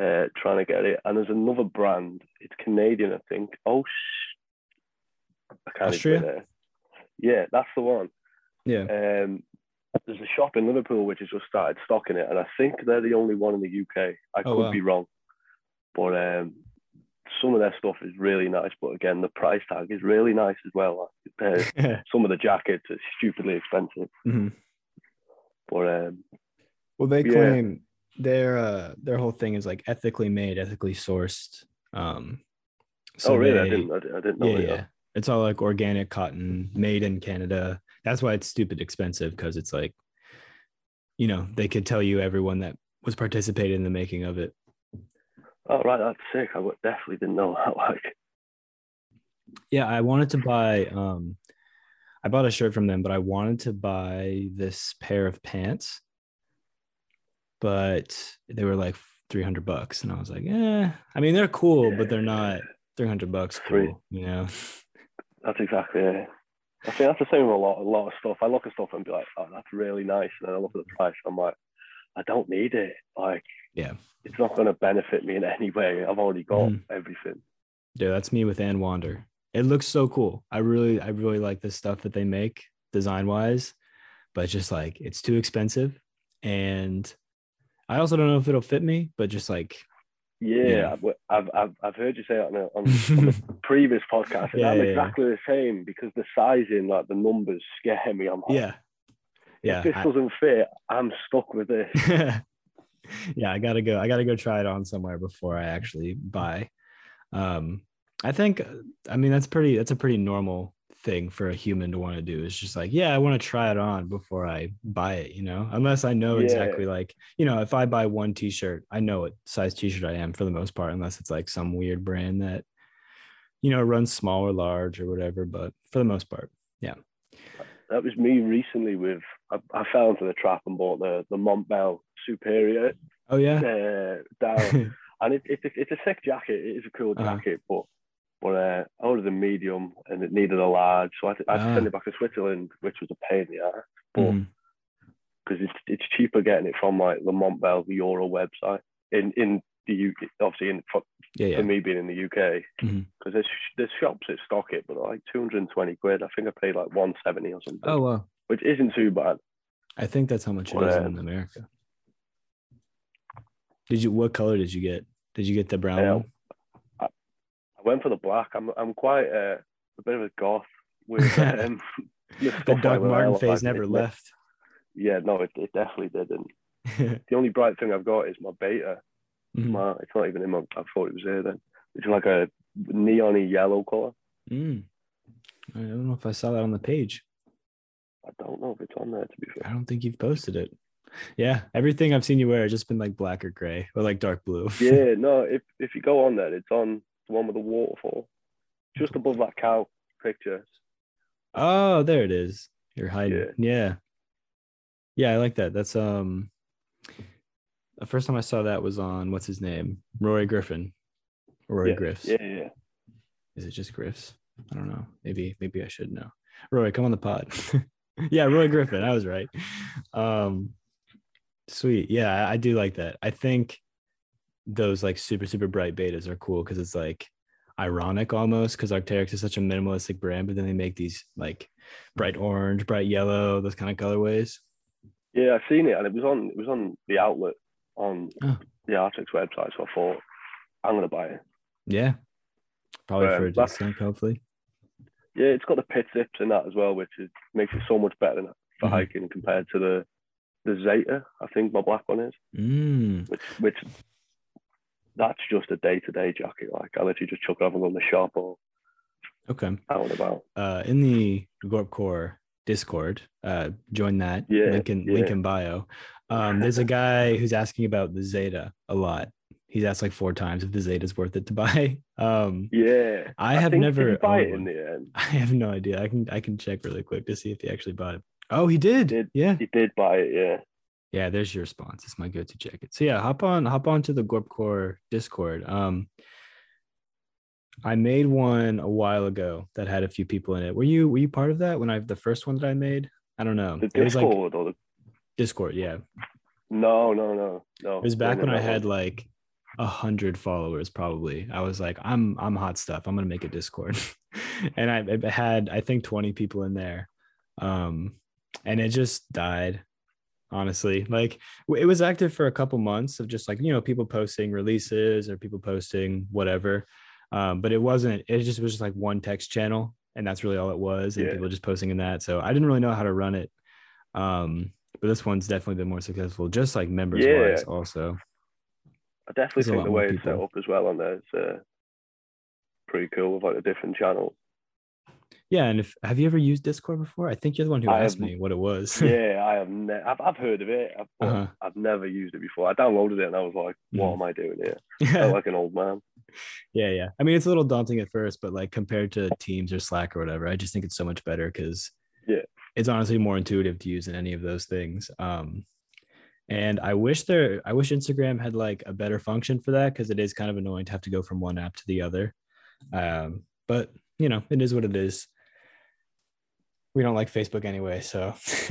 uh, trying to get it. And there's another brand. It's Canadian, I think. Oh, sh- I can't Austria? Yeah, that's the one. yeah, Um, there's a shop in Liverpool which has just started stocking it, and I think they're the only one in the UK. I Oh, could wow. be wrong, but um, some of their stuff is really nice. But again, the price tag is really nice as well. Like, uh, (laughs) some of the jackets are stupidly expensive, Mhm. but um, Well, they Yeah. claim their uh their whole thing is like ethically made, ethically sourced. Um, so oh really? I they- didn't. I didn't, I didn't know. yeah, that. yeah. It's all like organic cotton made in Canada. That's why it's stupid expensive because it's like, you know, they could tell you everyone that was participating in the making of it. Oh right, that's sick. I would- definitely didn't know (laughs) that. Like, Yeah, I wanted to buy um I bought a shirt from them, but I wanted to buy this pair of pants, but they were like 300 bucks. And I was like, yeah I mean, they're cool, but they're not 300 bucks Three. cool, you know? (laughs) that's exactly it. I think that's the same with a lot, a lot of stuff. I look at stuff and be like, oh, that's really nice, and then I look at the price, I'm like, I don't need it. Like, Yeah. it's not going to benefit me in any way. I've already got Mhm. everything. Yeah, that's me with and wander. It looks so cool. I really, I really like the stuff that they make design wise, but just like it's too expensive. And I also don't know if it'll fit me, but just like Yeah, Yeah. I've, I've I've heard you say that on, a, on, (laughs) on the previous podcast, and Yeah, I'm yeah. exactly the same because the sizing, like the numbers, scare me. I'm like, yeah, yeah. if this I- doesn't fit, I'm stuck with this. (laughs) yeah, I gotta go. I gotta go try it on somewhere before I actually buy. Um, I think, I mean, that's pretty. That's a pretty normal thing for a human to want to do. is just like, yeah, I want to try it on before I buy it. You know, unless I know Yeah. exactly like, you know, if I buy one T-shirt, I know what size T-shirt I am for the most part, unless it's like some weird brand that, you know, runs small or large or whatever. But for the most part, yeah That was me recently with I, I fell into the trap and bought the the Montbell Superior oh yeah, uh, down, (laughs) and it, it's a, it's a sick jacket. It is a cool Uh-huh. jacket, but but uh, I ordered a medium and it needed a large, so I, had to- I had to send Ah. it back to Switzerland, which was a pain in the ass. But because it's it's cheaper getting it from like the Montbell the Euro website in in the UK, obviously in for, yeah, yeah. for me being in the UK because there's there's shops that stock it, but like 220 quid. I think I paid like 170 or something, Oh well, which isn't too bad. I think that's how much it Well, is in America. Did you? What color did you get? Did you get the brown Yeah. one? I went for the black. I'm I'm quite uh, a bit of a goth with (laughs) um, the, stuff The like Doc that. I Martin phase never It- left. Yeah, no, it, it definitely didn't. (laughs) The only bright thing I've got is my beta. Mhm. My, it's not even in my. I thought it was there then. It's like a neony yellow color. Mm. I don't know if I saw that on the page. I don't know if it's on there to be fair. I don't think you've posted it. Yeah, everything I've seen you wear has just been like black or gray or like dark blue. Yeah, (laughs) no. If if you go on that, it's on the one with the waterfall, just above that cow picture. oh, there it is. You're hiding. Yeah. Yeah. yeah. I like that. That's um the first time I saw that was on what's his name? Rory Griffin. Rory yeah, Griffs. Yeah, yeah. Is it just Griffs? I don't know. Maybe maybe I should know. Roy, come on the pod. (laughs) yeah, Roy Griffin. I was right. Um sweet. Yeah, I do like that. I think those like super, super bright betas are cool because it's like ironic almost because Arc'teryx is such a minimalistic brand, but then they make these like bright orange, bright yellow, those kind of colorways. Yeah, I've seen it, and it was on it was on the outlet on Oh. the Arc'teryx website. So I thought I'm gonna buy it. Yeah. Probably Um, for a discount, hopefully. Yeah, it's got the pit zips in that as well, which is, makes it so much better than- for Mhm. hiking compared to the the Zeta. I think my black one is, Mm. which which that's just a day to day jacket. Like I literally just chuck it off and go in the shop or Okay. out and about. uh, in the Gorp Core Discord, uh, join that. Yeah, link in yeah. link in bio. Um, (laughs) there's a guy who's asking about the Zeta a lot. He's asked like four times if the Zeta is worth it to buy. (laughs) Um, Yeah, I have think, never buy it in the end? (laughs) I have no idea. I can I can check really quick to see if he actually bought it. Oh, he did. Did. Yeah, he did buy it, yeah. Yeah. There's your response. It's my go-to jacket. So yeah, hop on hop on to the Gorp Core Discord. Um, I made one a while ago that had a few people in it. Were you were you part of that when I the first one that I made? I don't know. The It was like Discord or the Discord. Yeah, no, no, no, no. It was back wasn't when I that had like a hundred followers, probably. I was like, I'm I'm hot stuff. I'm gonna make a Discord, (laughs) and I, I had I think 20 people in there, um, and it just died. Honestly, like it was active for a couple months of just like you know people posting releases or people posting whatever, um, but it wasn't. It just was just like one text channel, and that's really all it was, and Yeah. people just posting in that. So I didn't really know how to run it. Um, but this one's definitely been more successful, just like members wise, also. I definitely There's think the way it's set up as well on there is uh, pretty cool with like the different channels. Yeah, and if have you ever used Discord before? I think you're the one who I asked have- me what it was. (laughs) yeah, I have. Ne- I've, I've heard of it, I've, Uh-huh. I've never used it before. I downloaded it and I was like, "What Mhm. am I doing here?" (laughs) Yeah, like an old man. yeah, yeah. I mean, it's a little daunting at first, but like compared to Teams or Slack or whatever, I just think it's so much better because Yeah. it's honestly more intuitive to use than any of those things. Um, and I wish there, I wish Instagram had like a better function for that because it is kind of annoying to have to go from one app to the other. Um, but you know, it is what it is. We don't like Facebook anyway, so (laughs)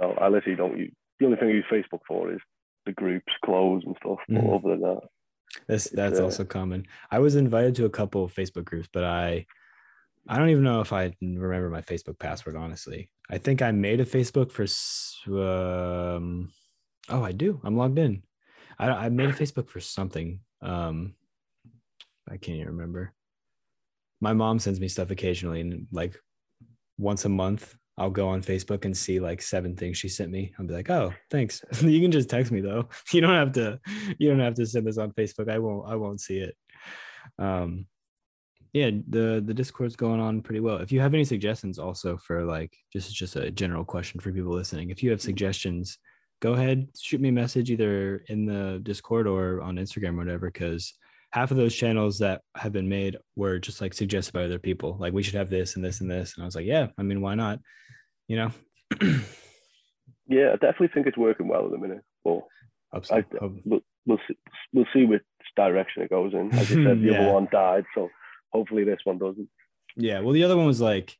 No, I literally don't use. The only thing I use Facebook for is the groups, clothes, and stuff. But Mhm. other than that, That's that's uh, also common. I was invited to a couple of Facebook groups, but I I don't even know if I remember my Facebook password. Honestly, I think I made a Facebook for um Oh, I do. I'm logged in. I I made a Facebook for something. Um, I can't even remember. My mom sends me stuff occasionally, and like once a month, I'll go on Facebook and see like seven things she sent me. I'll be like, "Oh, thanks." (laughs) you can just text me though. (laughs) You don't have to. You don't have to send this on Facebook. I won't. I won't see it. Um, yeah, the the Discord's going on pretty well. If you have any suggestions, also for like just just a general question for people listening, if you have suggestions, go ahead shoot me a message either in the Discord or on Instagram or whatever. Because half of those channels that have been made were just like suggested by other people. Like we should have this and this and this, and I was like, yeah, I mean, why not? You know. (clears throat) yeah, I definitely think it's working well at the minute. So. I, we'll, we'll see, we'll see which direction it goes in. As you said, the (laughs) yeah. other one died, so hopefully this one doesn't. Yeah. Well, the other one was like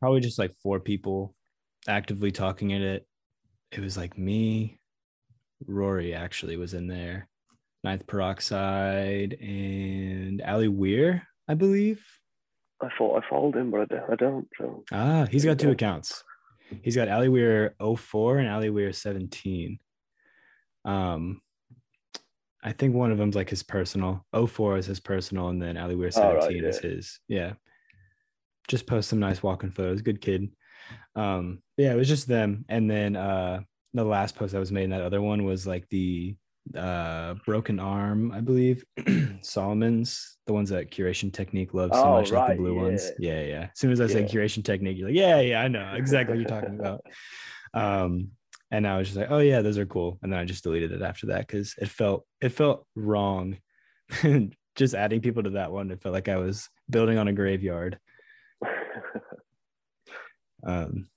probably just like four people actively talking in it. It was like me, Rory actually was in there, Ninth Peroxide, and Ali Weir, I believe. I thought I followed him, but I don't. So. Ah, he's got two accounts. He's got Ali Weir 04 and Ali Weir 17. Um, I think one of them's like his personal. 04 is his personal, and then Ali Weir 17 oh, right, yeah. is his. Yeah. Just post some nice walking photos. Good kid. Um, yeah, it was just them. And then uh the last post that was made in that other one was like the uh broken arm, I believe. (clears throat) Salomon's, the ones that curation technique loves so oh, much, right, like the blue yeah. ones. Yeah, yeah. As soon as I yeah. say curation technique, you're like, yeah, yeah, I know exactly what you're talking (laughs) about. Um, and I was just like, oh yeah, those are cool. And then I just deleted it after that because it felt it felt wrong. (laughs) just adding people to that one, it felt like I was building on a graveyard. (laughs) um,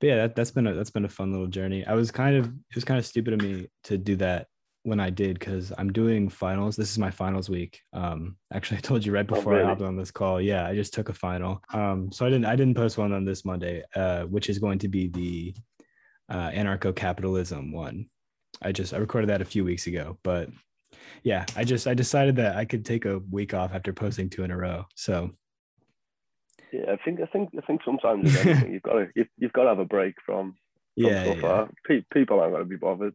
but yeah, that, that's been a that's been a fun little journey. I was kind of it was kind of stupid of me to do that when I did because I'm doing finals. This is my finals week. Um, actually, (laughs) I told you right oh, before oh, really? I hopped on this call. Yeah, I just took a final. Um, so I didn't I didn't post one on this Monday, uh, which is going to be the uh, anarcho-capitalism one. I just I recorded that a few weeks ago, but yeah, I just I decided that I could take a week off after posting two in a row. So yeah, I think I think I think sometimes (laughs) you've got to you've, you've, got to have a break from, from yeah, yeah. Pe- people aren't going to be bothered.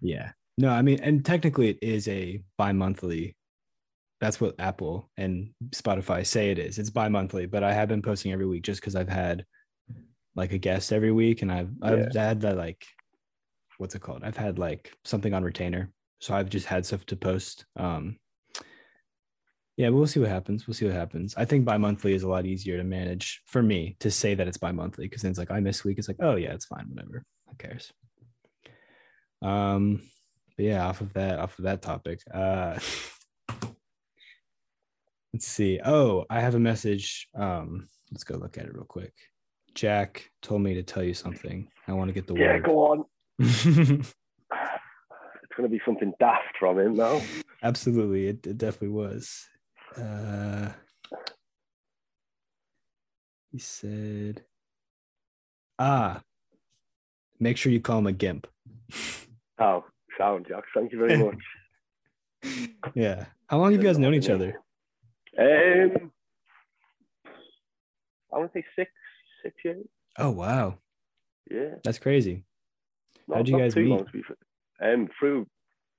Yeah, no, I mean, and technically it is a bi-monthly. That's what Apple and Spotify say it is. It's bi-monthly, but I have been posting every week just because I've had like a guest every week, and I've I've yeah. had that like what's it called? I've had like something on retainer, so I've just had stuff to post. Um, yeah, we'll see what happens. We'll see what happens. I think bi-monthly is a lot easier to manage for me to say that it's bi-monthly because then it's like I miss week. It's like, oh yeah, it's fine, whatever. Who cares? Um, but yeah, off of that, off of that topic. Uh (laughs) let's see. Oh, I have a message. Um, let's go look at it real quick. Jack told me to tell you something. I want to get the yeah, word. go on. (laughs) it's going to be something daft from him though. Absolutely, it, it definitely was. Uh, he said, "Ah, make sure you call him a gimp." (laughs) Oh, sound, Jack. Thank you very (laughs) much. yeah. How long have you guys known each other? Um, I want to say six, six years. Oh wow. Yeah. That's crazy. How'd you guys meet? Um, through.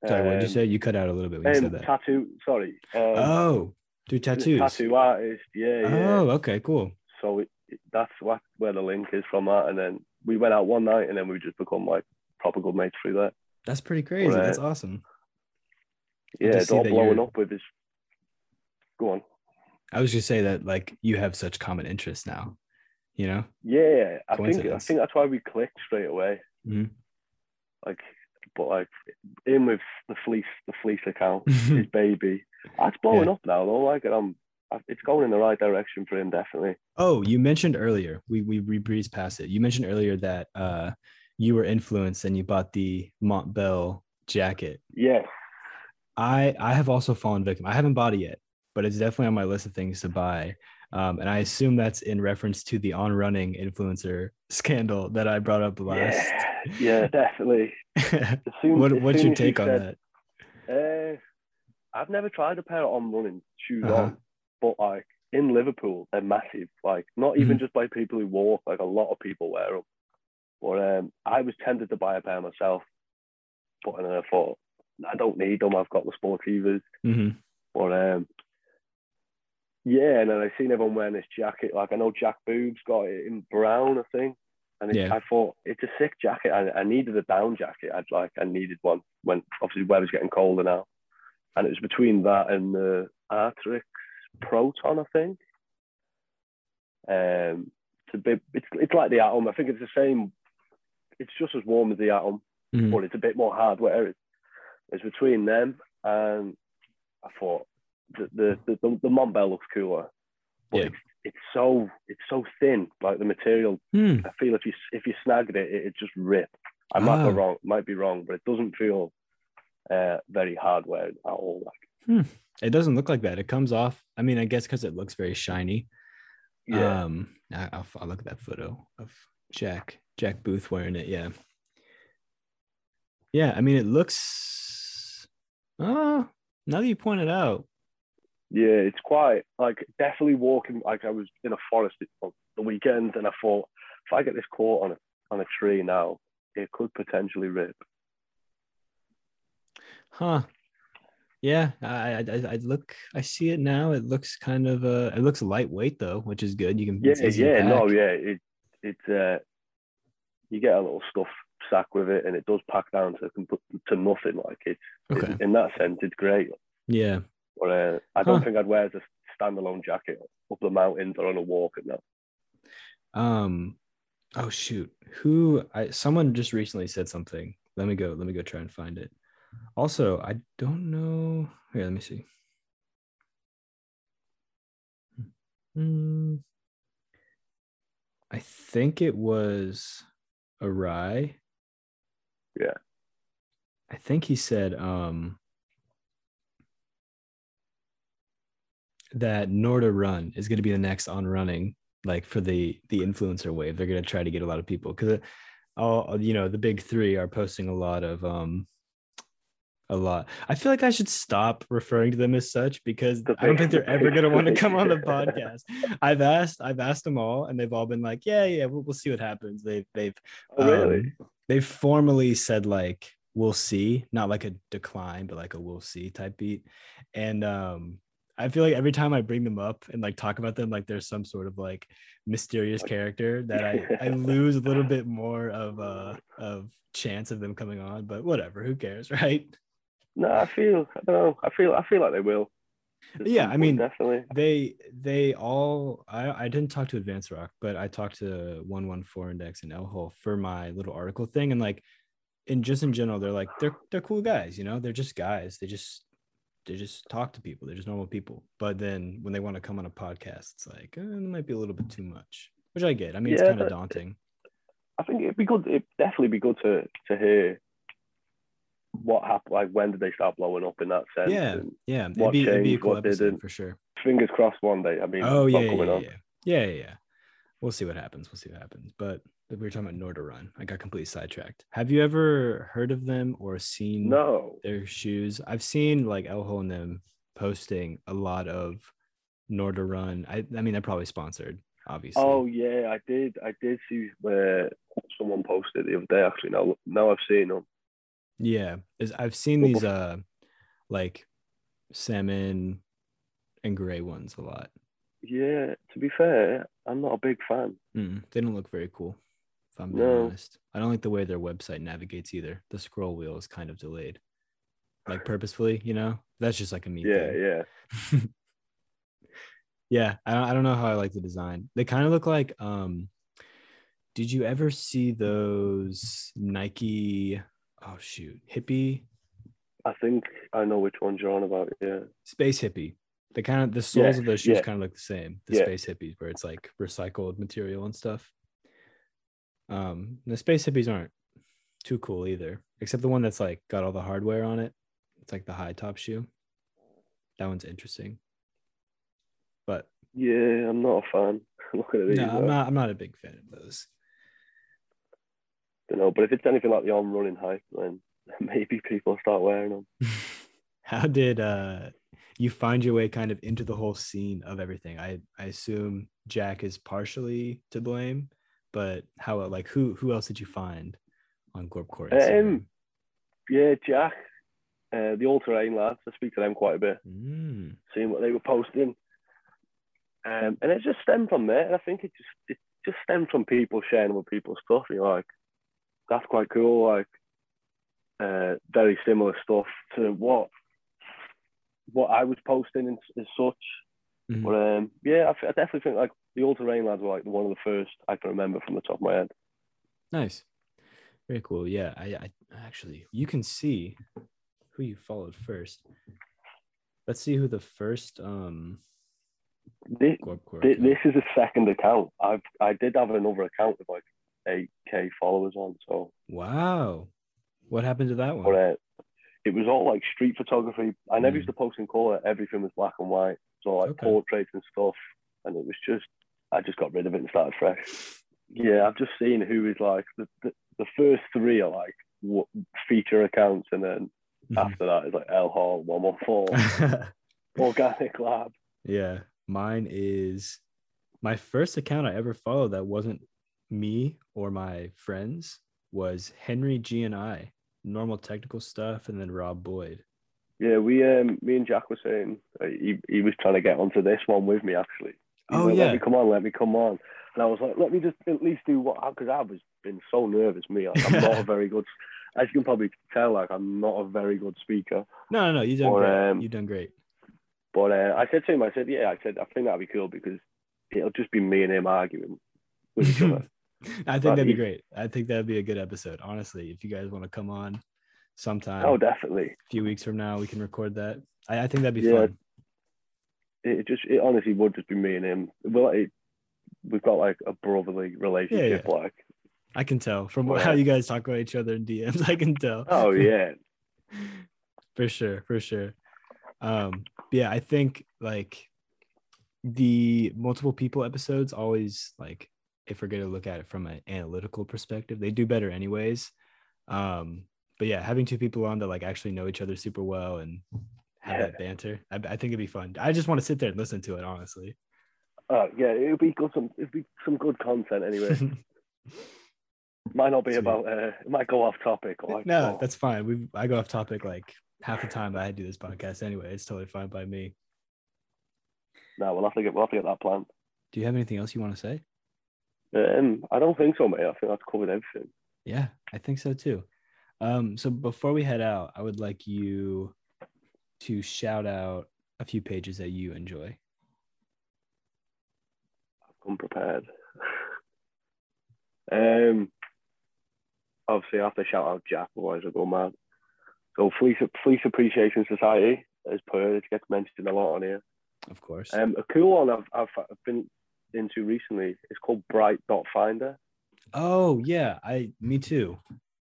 Sorry, um, what did you say? You cut out a little bit when um, you said that. Tattoo. Sorry. Um, oh, do tattoos. Tattoo artist. Yeah. yeah. Oh, okay, cool. So it, it, that's what where the link is from that, and then we went out one night, and then we just become like proper good mates through that. That's pretty crazy. But, uh, That's awesome. Yeah, it's all blowing up with his. Go on. I was just say that like you have such common interests now, you know. Yeah, I think I think that's why we clicked straight away. Mm-hmm. Like, but like in with the fleece, the fleece account, (laughs) his baby. That's blowing yeah. up now though. Like, it. I'm it's going in the right direction for him, definitely. Oh, you mentioned earlier, we we, we breezed past it. You mentioned earlier that uh, you were influenced and you bought the Montbell jacket. Yes. I I have also fallen victim. I haven't bought it yet, but it's definitely on my list of things to buy. Um, and I assume that's in reference to the on running influencer (laughs) scandal that I brought up last. Yeah, yeah definitely. (laughs) Soon, what, what's your take on said, that? Uh, I've never tried a pair of on running shoes uh-huh. on, but like in Liverpool, they're massive. Like not even mm-hmm. just by people who walk. Like a lot of people wear them. But um, I was tempted to buy a pair myself, but then I thought I don't need them. I've got the Sportivas. hmm But um, yeah, and then I seen everyone wearing this jacket. Like I know Jack Booth's got it in brown, I think. And Yeah. I thought it's a sick jacket. I, I needed a down jacket. I'd like I needed one when obviously weather's getting colder now. And it was between that and the Arc'teryx Proton, I think. Um, it's a bit. It's it's like the Atom. I think it's the same. It's just as warm as the Atom, Mhm. but it's a bit more hardware. It's, it's between them, and I thought the the the, the, the Montbell looks cooler, but Yeah. it's it's so it's so thin. Like the material, Hmm. I feel if you if you snagged it, it, it just rip. I might Ah. be wrong, might be wrong, but it doesn't feel uh, very hardware at all. Like It doesn't look like that. It comes off. I mean, I guess because it looks very shiny. yeah, Um, I, I'll, I'll look at that photo of Jack Jack Booth wearing it. Yeah. Yeah. I mean, it looks. Uh, now that you point it out, yeah, it's quite like definitely walking. Like I was in a forest on the weekend, and I thought if I get this caught on a on a tree now, it could potentially rip. huh? Yeah, I, I, I look. I see it now. It looks kind of. Uh, it looks lightweight though, which is good. You can. Yeah, yeah, no, yeah. It it's, uh, you get a little stuff sack with it, and it does pack down to to nothing. Like it, Okay. in, in that sense, it's great. Yeah. But uh, I don't Huh. think I'd wear it a standalone jacket up the mountains or on a walk and that. Um. Oh shoot. Who? I someone just recently said something. Let me go. Let me go try and find it. Also, I don't know. Here, let me see. Hmm. I think it was a rye. Yeah. I think he said um that Norda Run is going to be the next on running like for the the influencer wave. They're going to try to get a lot of people cuz all you know, the big 3 are posting a lot of um a lot. I feel like I should stop referring to them as such because I don't think they're (laughs) ever going to want to come on the podcast. I've asked I've asked them all and they've all been like, "Yeah, yeah, we'll, we'll see what happens." They've they've Oh, really? um, they've formally said like we'll see, not like a decline, but like a we'll see type beat. And um I feel like every time I bring them up and like talk about them, like there's some sort of like mysterious character that I, I (laughs) lose a little bit more of uh of chance of them coming on, but whatever, who cares, (laughs) right? No, I feel I don't know. I feel I feel like they will. Yeah, I mean, definitely. They they all I, I didn't talk to Advanced Rock, but I talked to 114 Index and L Hole for my little article thing. And like in just in general, they're like they're they're cool guys, you know, they're just guys. They just they just talk to people, they're just normal people. But then when they want to come on a podcast, it's like eh, it might be a little bit too much. Which I get. I mean, it's kind of daunting. I think it'd be good. It'd definitely be good to to hear what happened. Like when did they start blowing up in that sense? Yeah, and yeah. It'd what be, be changed, cool what episode didn't. for sure. fingers crossed one day. I mean, Oh yeah, yeah, yeah, yeah, yeah, yeah. We'll see what happens. We'll see what happens. But we were talking about Norda Run. I got completely sidetracked. Have you ever heard of them or seen No. their shoes? I've seen like Elho and them posting a lot of Norda Run. I, I mean, they're probably sponsored, obviously. Oh yeah, I did. I did see where someone posted the other day. Actually, now now I've seen them. Yeah. Is- I've seen these uh like salmon and gray ones a lot. Yeah. To be fair, I'm not a big fan. Mm, they don't look very cool. If I'm being No. honest, I don't like the way their website navigates either. The scroll wheel is kind of delayed, like purposefully. You know, that's just like a me. Yeah, thing. yeah. (laughs) yeah. I don't, I don't know how I like the design. They kind of look like. um Did you ever see those Nike? Oh shoot, hippie I think I know which ones you're on about. Yeah. space hippie. The kind of the soles Yeah, of those shoes yeah. kind of look the same. The Yeah. space hippies, where it's like recycled material and stuff. Um, the space hippies aren't too cool either, except the one that's like got all the hardware on it. It's like the high top shoe. That one's interesting. But Yeah, I'm not a fan. (laughs) At these, no, uh, I'm not. I'm not a big fan of those. Don't know. But if it's anything like the on running hype, then (laughs) maybe people start wearing them. (laughs) How did uh you find your way kind of into the whole scene of everything? I I assume Jack is partially to blame, but how like who who else did you find on Gorpcore? Um, Yeah, Jack, uh, the all terrain lads. I speak to them quite a bit, Mm, seeing what they were posting. Um, and it just stemmed from there. And I think it just it just stemmed from people sharing with people's stuff. You're like, that's quite cool. Like, uh, very similar stuff to what what I was posting and as such. mhm. But um, yeah, I definitely think like the all terrain lads were like one of the first I can remember from the top of my head. Nice. Very cool. Yeah, I, I actually you can see who you followed first. Let's see who the first um This, Gorpcore this is a second account. I've I did have another account with like eight k followers on. So, Wow. What happened to that but one? uh, it was all like street photography. I never Mm. used to post in color. Everything was black and white. So like Okay. portraits and stuff. And it was just I just got rid of it and started fresh. Yeah, I've just seen who is like the the, the first three are like what, feature accounts, and then Mhm. after that is like L Hall one one four (laughs) Organic Lab. yeah, mine is my first account I ever followed that wasn't me or my friends was Henry G and I, normal technical stuff, and then Rob Boyd. Yeah, we um me and Jack were saying uh, he he was trying to get onto this one with me actually. He Oh, like, yeah. let me come on, let me come on. And I was like, let me just at least do what because I was been so nervous. Me, like, I'm not a (laughs) very good, as you can probably tell, like I'm not a very good speaker. No, no, no, you done great. um, you done great. But uh, I said to him, I said, yeah, I said I think that'd be cool because it'll just be me and him arguing with each (laughs) other. I think But that'd be great. I think that'd be a good episode. Honestly, if you guys want to come on sometime, oh, definitely. a few weeks from now, we can record that. I, I think that'd be Yeah. fun. It just it honestly would just be me and him. Well, it, we've got like a brotherly relationship. Like, I can tell from how you guys talk about each other in DMs. (laughs) I can tell. oh yeah, (laughs) for sure, for sure. Um, yeah, I think like the multiple people episodes always like if we're gonna look at it from an analytical perspective, they do better anyways. Um, but yeah, having two people on that like actually know each other super well and have Yeah. that banter, I, I think it'd be fun. I just want to sit there and listen to it, honestly. oh yeah, it would be good. Some it'd be some good content anyway. (laughs) might not be Sweet. about. Uh, it might go off topic. Or like, no, oh, that's fine. We I go off topic like half the time I do this podcast anyway. It's totally fine by me. no. We'll have to get we'll have to get that planned. Do you have anything else you want to say? Um, I don't think so, mate. I think that's covered everything. Yeah, I think so too. Um, so before we head out, I would like you to shout out a few pages that you enjoy. I've come prepared. (laughs) um, obviously I have to shout out Jack, otherwise I go mad. So Fleece Fleece Appreciation Society, as per, it gets mentioned a lot on here. Of course. Um, a cool one I've, I've I've been into recently It's called Bright Dot Finder. oh yeah, I me too.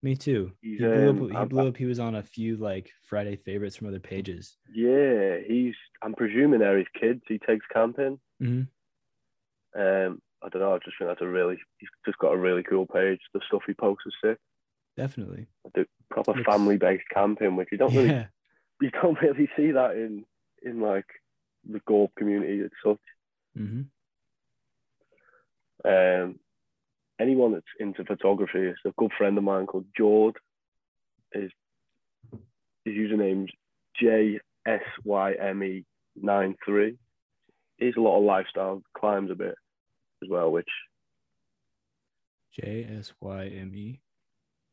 Me too. He's, he blew um, up he I'm- up. He was on a few like Friday favorites from other pages. Yeah, he's. I'm presuming they're his kids. He takes camping. Mhm. Um, I don't know. I just think that's a really. He's just got a really cool page. The stuff he posts is sick. Definitely. The proper Looks- family-based camping, which you don't really, Yeah. you don't (laughs) really see that in in like the golf community and such. hmm Um, anyone that's into photography is a good friend of mine called Jord. His his username's J S Y M E nine three. He's a lot of lifestyle, climbs a bit as well, which J S Y M E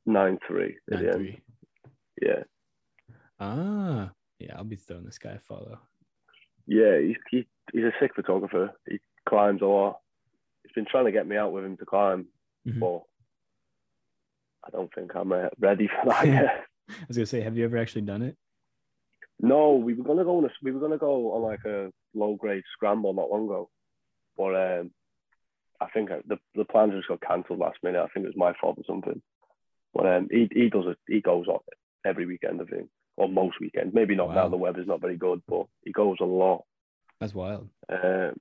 nine three nine three. Yeah, Ah, yeah. I'll be throwing this guy a follow. yeah. He's he, he's a sick photographer. He climbs a lot. He's been trying to get me out with him to climb, Mhm. but I don't think I'm uh, ready for that yet. (laughs) I was gonna say, have you ever actually done it? No, we were gonna go on a, we were gonna go on like a low grade scramble not long ago, but um, I think the the plans just got cancelled last minute. I think it was my fault or something. But um, he he does it. He goes on every weekend, I think, or most weekends. Maybe not now. Wow. The weather's not very good, but he goes a lot. That's wild. Um,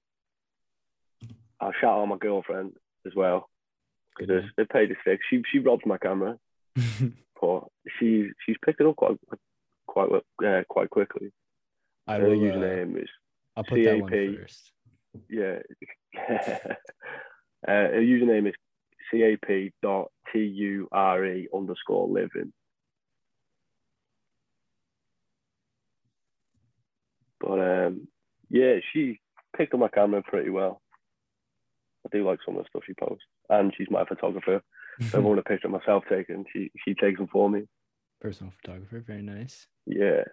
I'll shout out my girlfriend as well because they paid us six. She she robbed my camera, (laughs) but she she's picked it up quite quite uh, quite quickly. I Her will. Uh, username is I'll put that one CAP. yeah. (laughs) uh, her username is C-A-P dot T-U-R-E underscore living. But um, yeah, she picked up my camera pretty well. I do like some of the stuff she posts, and she's my photographer. If I want a picture of myself taken, she she takes them for me. Personal photographer, very nice. Yeah.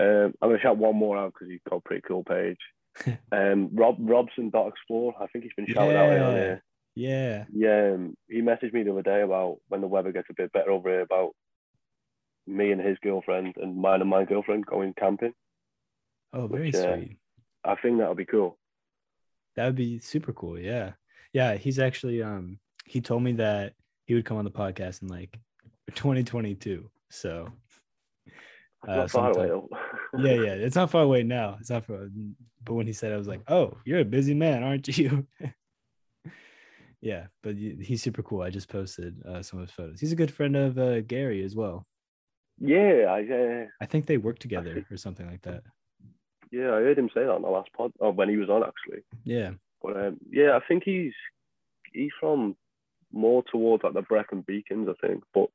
Um, I'm gonna shout one more out because he's got a pretty cool page. (laughs) um, Rob Robson dot explore. I think he's been shouted out on here. Yeah. Yeah. Um, he messaged me the other day about when the weather gets a bit better over here about me and his girlfriend and mine and my girlfriend going camping. Oh, very Which, uh, sweet. I think that'll be cool. That would be super cool. Yeah. Yeah. He's actually um he told me that he would come on the podcast in like 2022. So uh, far away. yeah, yeah. It's not far away now. It's not far but when he said it, I was like, Oh, you're a busy man, aren't you? (laughs) yeah, but he's super cool. I just posted uh, some of his photos. He's a good friend of uh, Gary as well. yeah, I uh, I think they work together or something like that. Yeah, I heard him say that on the last pod, or when he was on actually. Yeah. But um, yeah, I think he's he's from more towards like the Brecon Beacons, I think. But.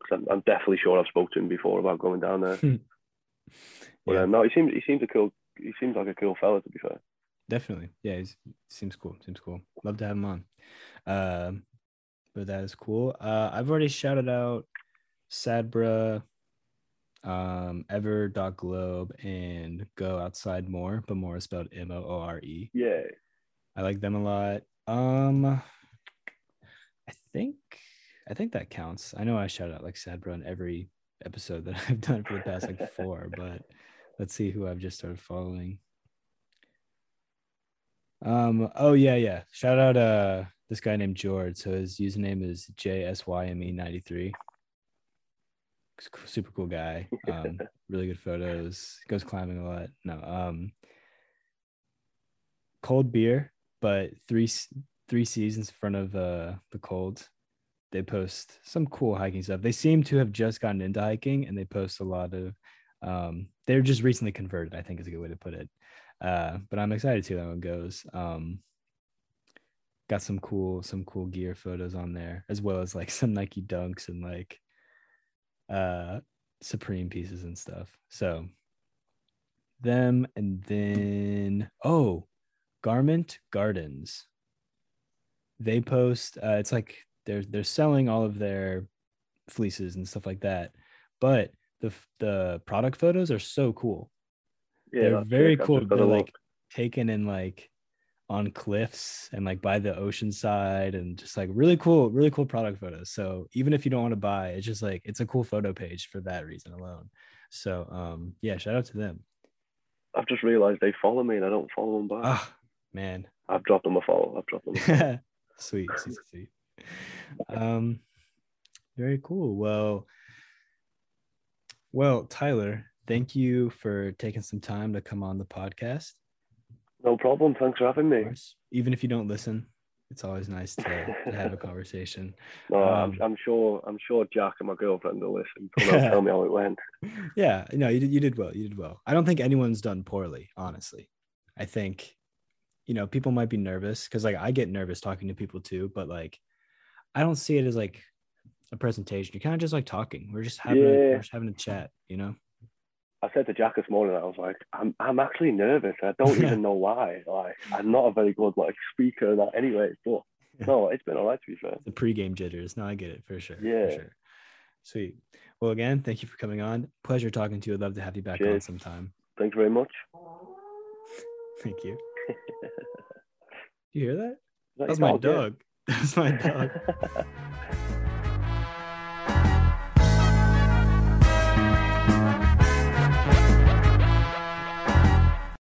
'cause I'm, I'm definitely sure I've spoken to him before about going down there. (laughs) But Yeah. um, no, he seems he seems a cool he seems like a cool fella to be fair. Definitely. Yeah, he seems cool. Seems cool. Love to have him on. Um, but that is cool. Uh, I've already shouted out Sadbra, um, Ever.globe, and Go Outside More, but more is spelled M O O R E. Yeah, I like them a lot. Um, I think I think that counts. I know I shout out like Sadbra in every episode that (laughs) I've done for the past like four, (laughs) but let's see who I've just started following. Um, oh yeah, yeah. Shout out uh this guy named George. So his username is JSYME93. Super cool guy. Um, (laughs) really good photos. Goes climbing a lot. No, um cold beer, but three three seasons in front of uh the cold. They post some cool hiking stuff. They seem to have just gotten into hiking and they post a lot of um they're just recently converted, I think is a good way to put it. Uh, but I'm excited to see how it goes. Um, got some cool, some cool gear photos on there, as well as like (laughs) some Nike dunks and like uh Supreme pieces and stuff. So them and then oh, Garment Gardens. They post uh it's like they're they're selling all of their fleeces and stuff like that. But the the product photos are so cool yeah, they're very cool. They're like look. taken in like on cliffs and like by the ocean side and just like really cool, really cool product photos. So even if you don't want to buy, it's just like it's a cool photo page for that reason alone. So um yeah, shout out to them. I've just realised they follow me and I don't follow them back. Ah man. I've dropped them a follow. I've dropped them. (laughs) Sweet, sweet, sweet. Um very cool. Well, well, Tyler, thank you for taking some time to come on the podcast. No problem. Thanks for having me. Even if you don't listen, it's always nice to, to have a (laughs) conversation. No, Um, I'm, I'm sure. I'm sure Jack and my girlfriend will listen. So tell me how it went. (laughs) Yeah, no, you did, you did well. You did well. I don't think anyone's done poorly, honestly. I think, you know, people might be nervous because like I get nervous talking to people too, but like I don't see it as like a presentation. You're kind of just like talking. We're just having a, we're just having a chat, you know? I said to Jack this morning, I was like, I'm, I'm actually nervous. I don't even (laughs) know why. Like, I'm not a very good like speaker that anyway. But no, it's been all right to be fair. The pregame jitters. No, I get it for sure. Yeah. for Yeah. sure. Sweet. Well, again, thank you for coming on. Pleasure talking to you. I'd love to have you back on sometime. Thank you very much. Thank you. (laughs) You hear that? That's your (laughs) my dog? That's my dog. Yeah.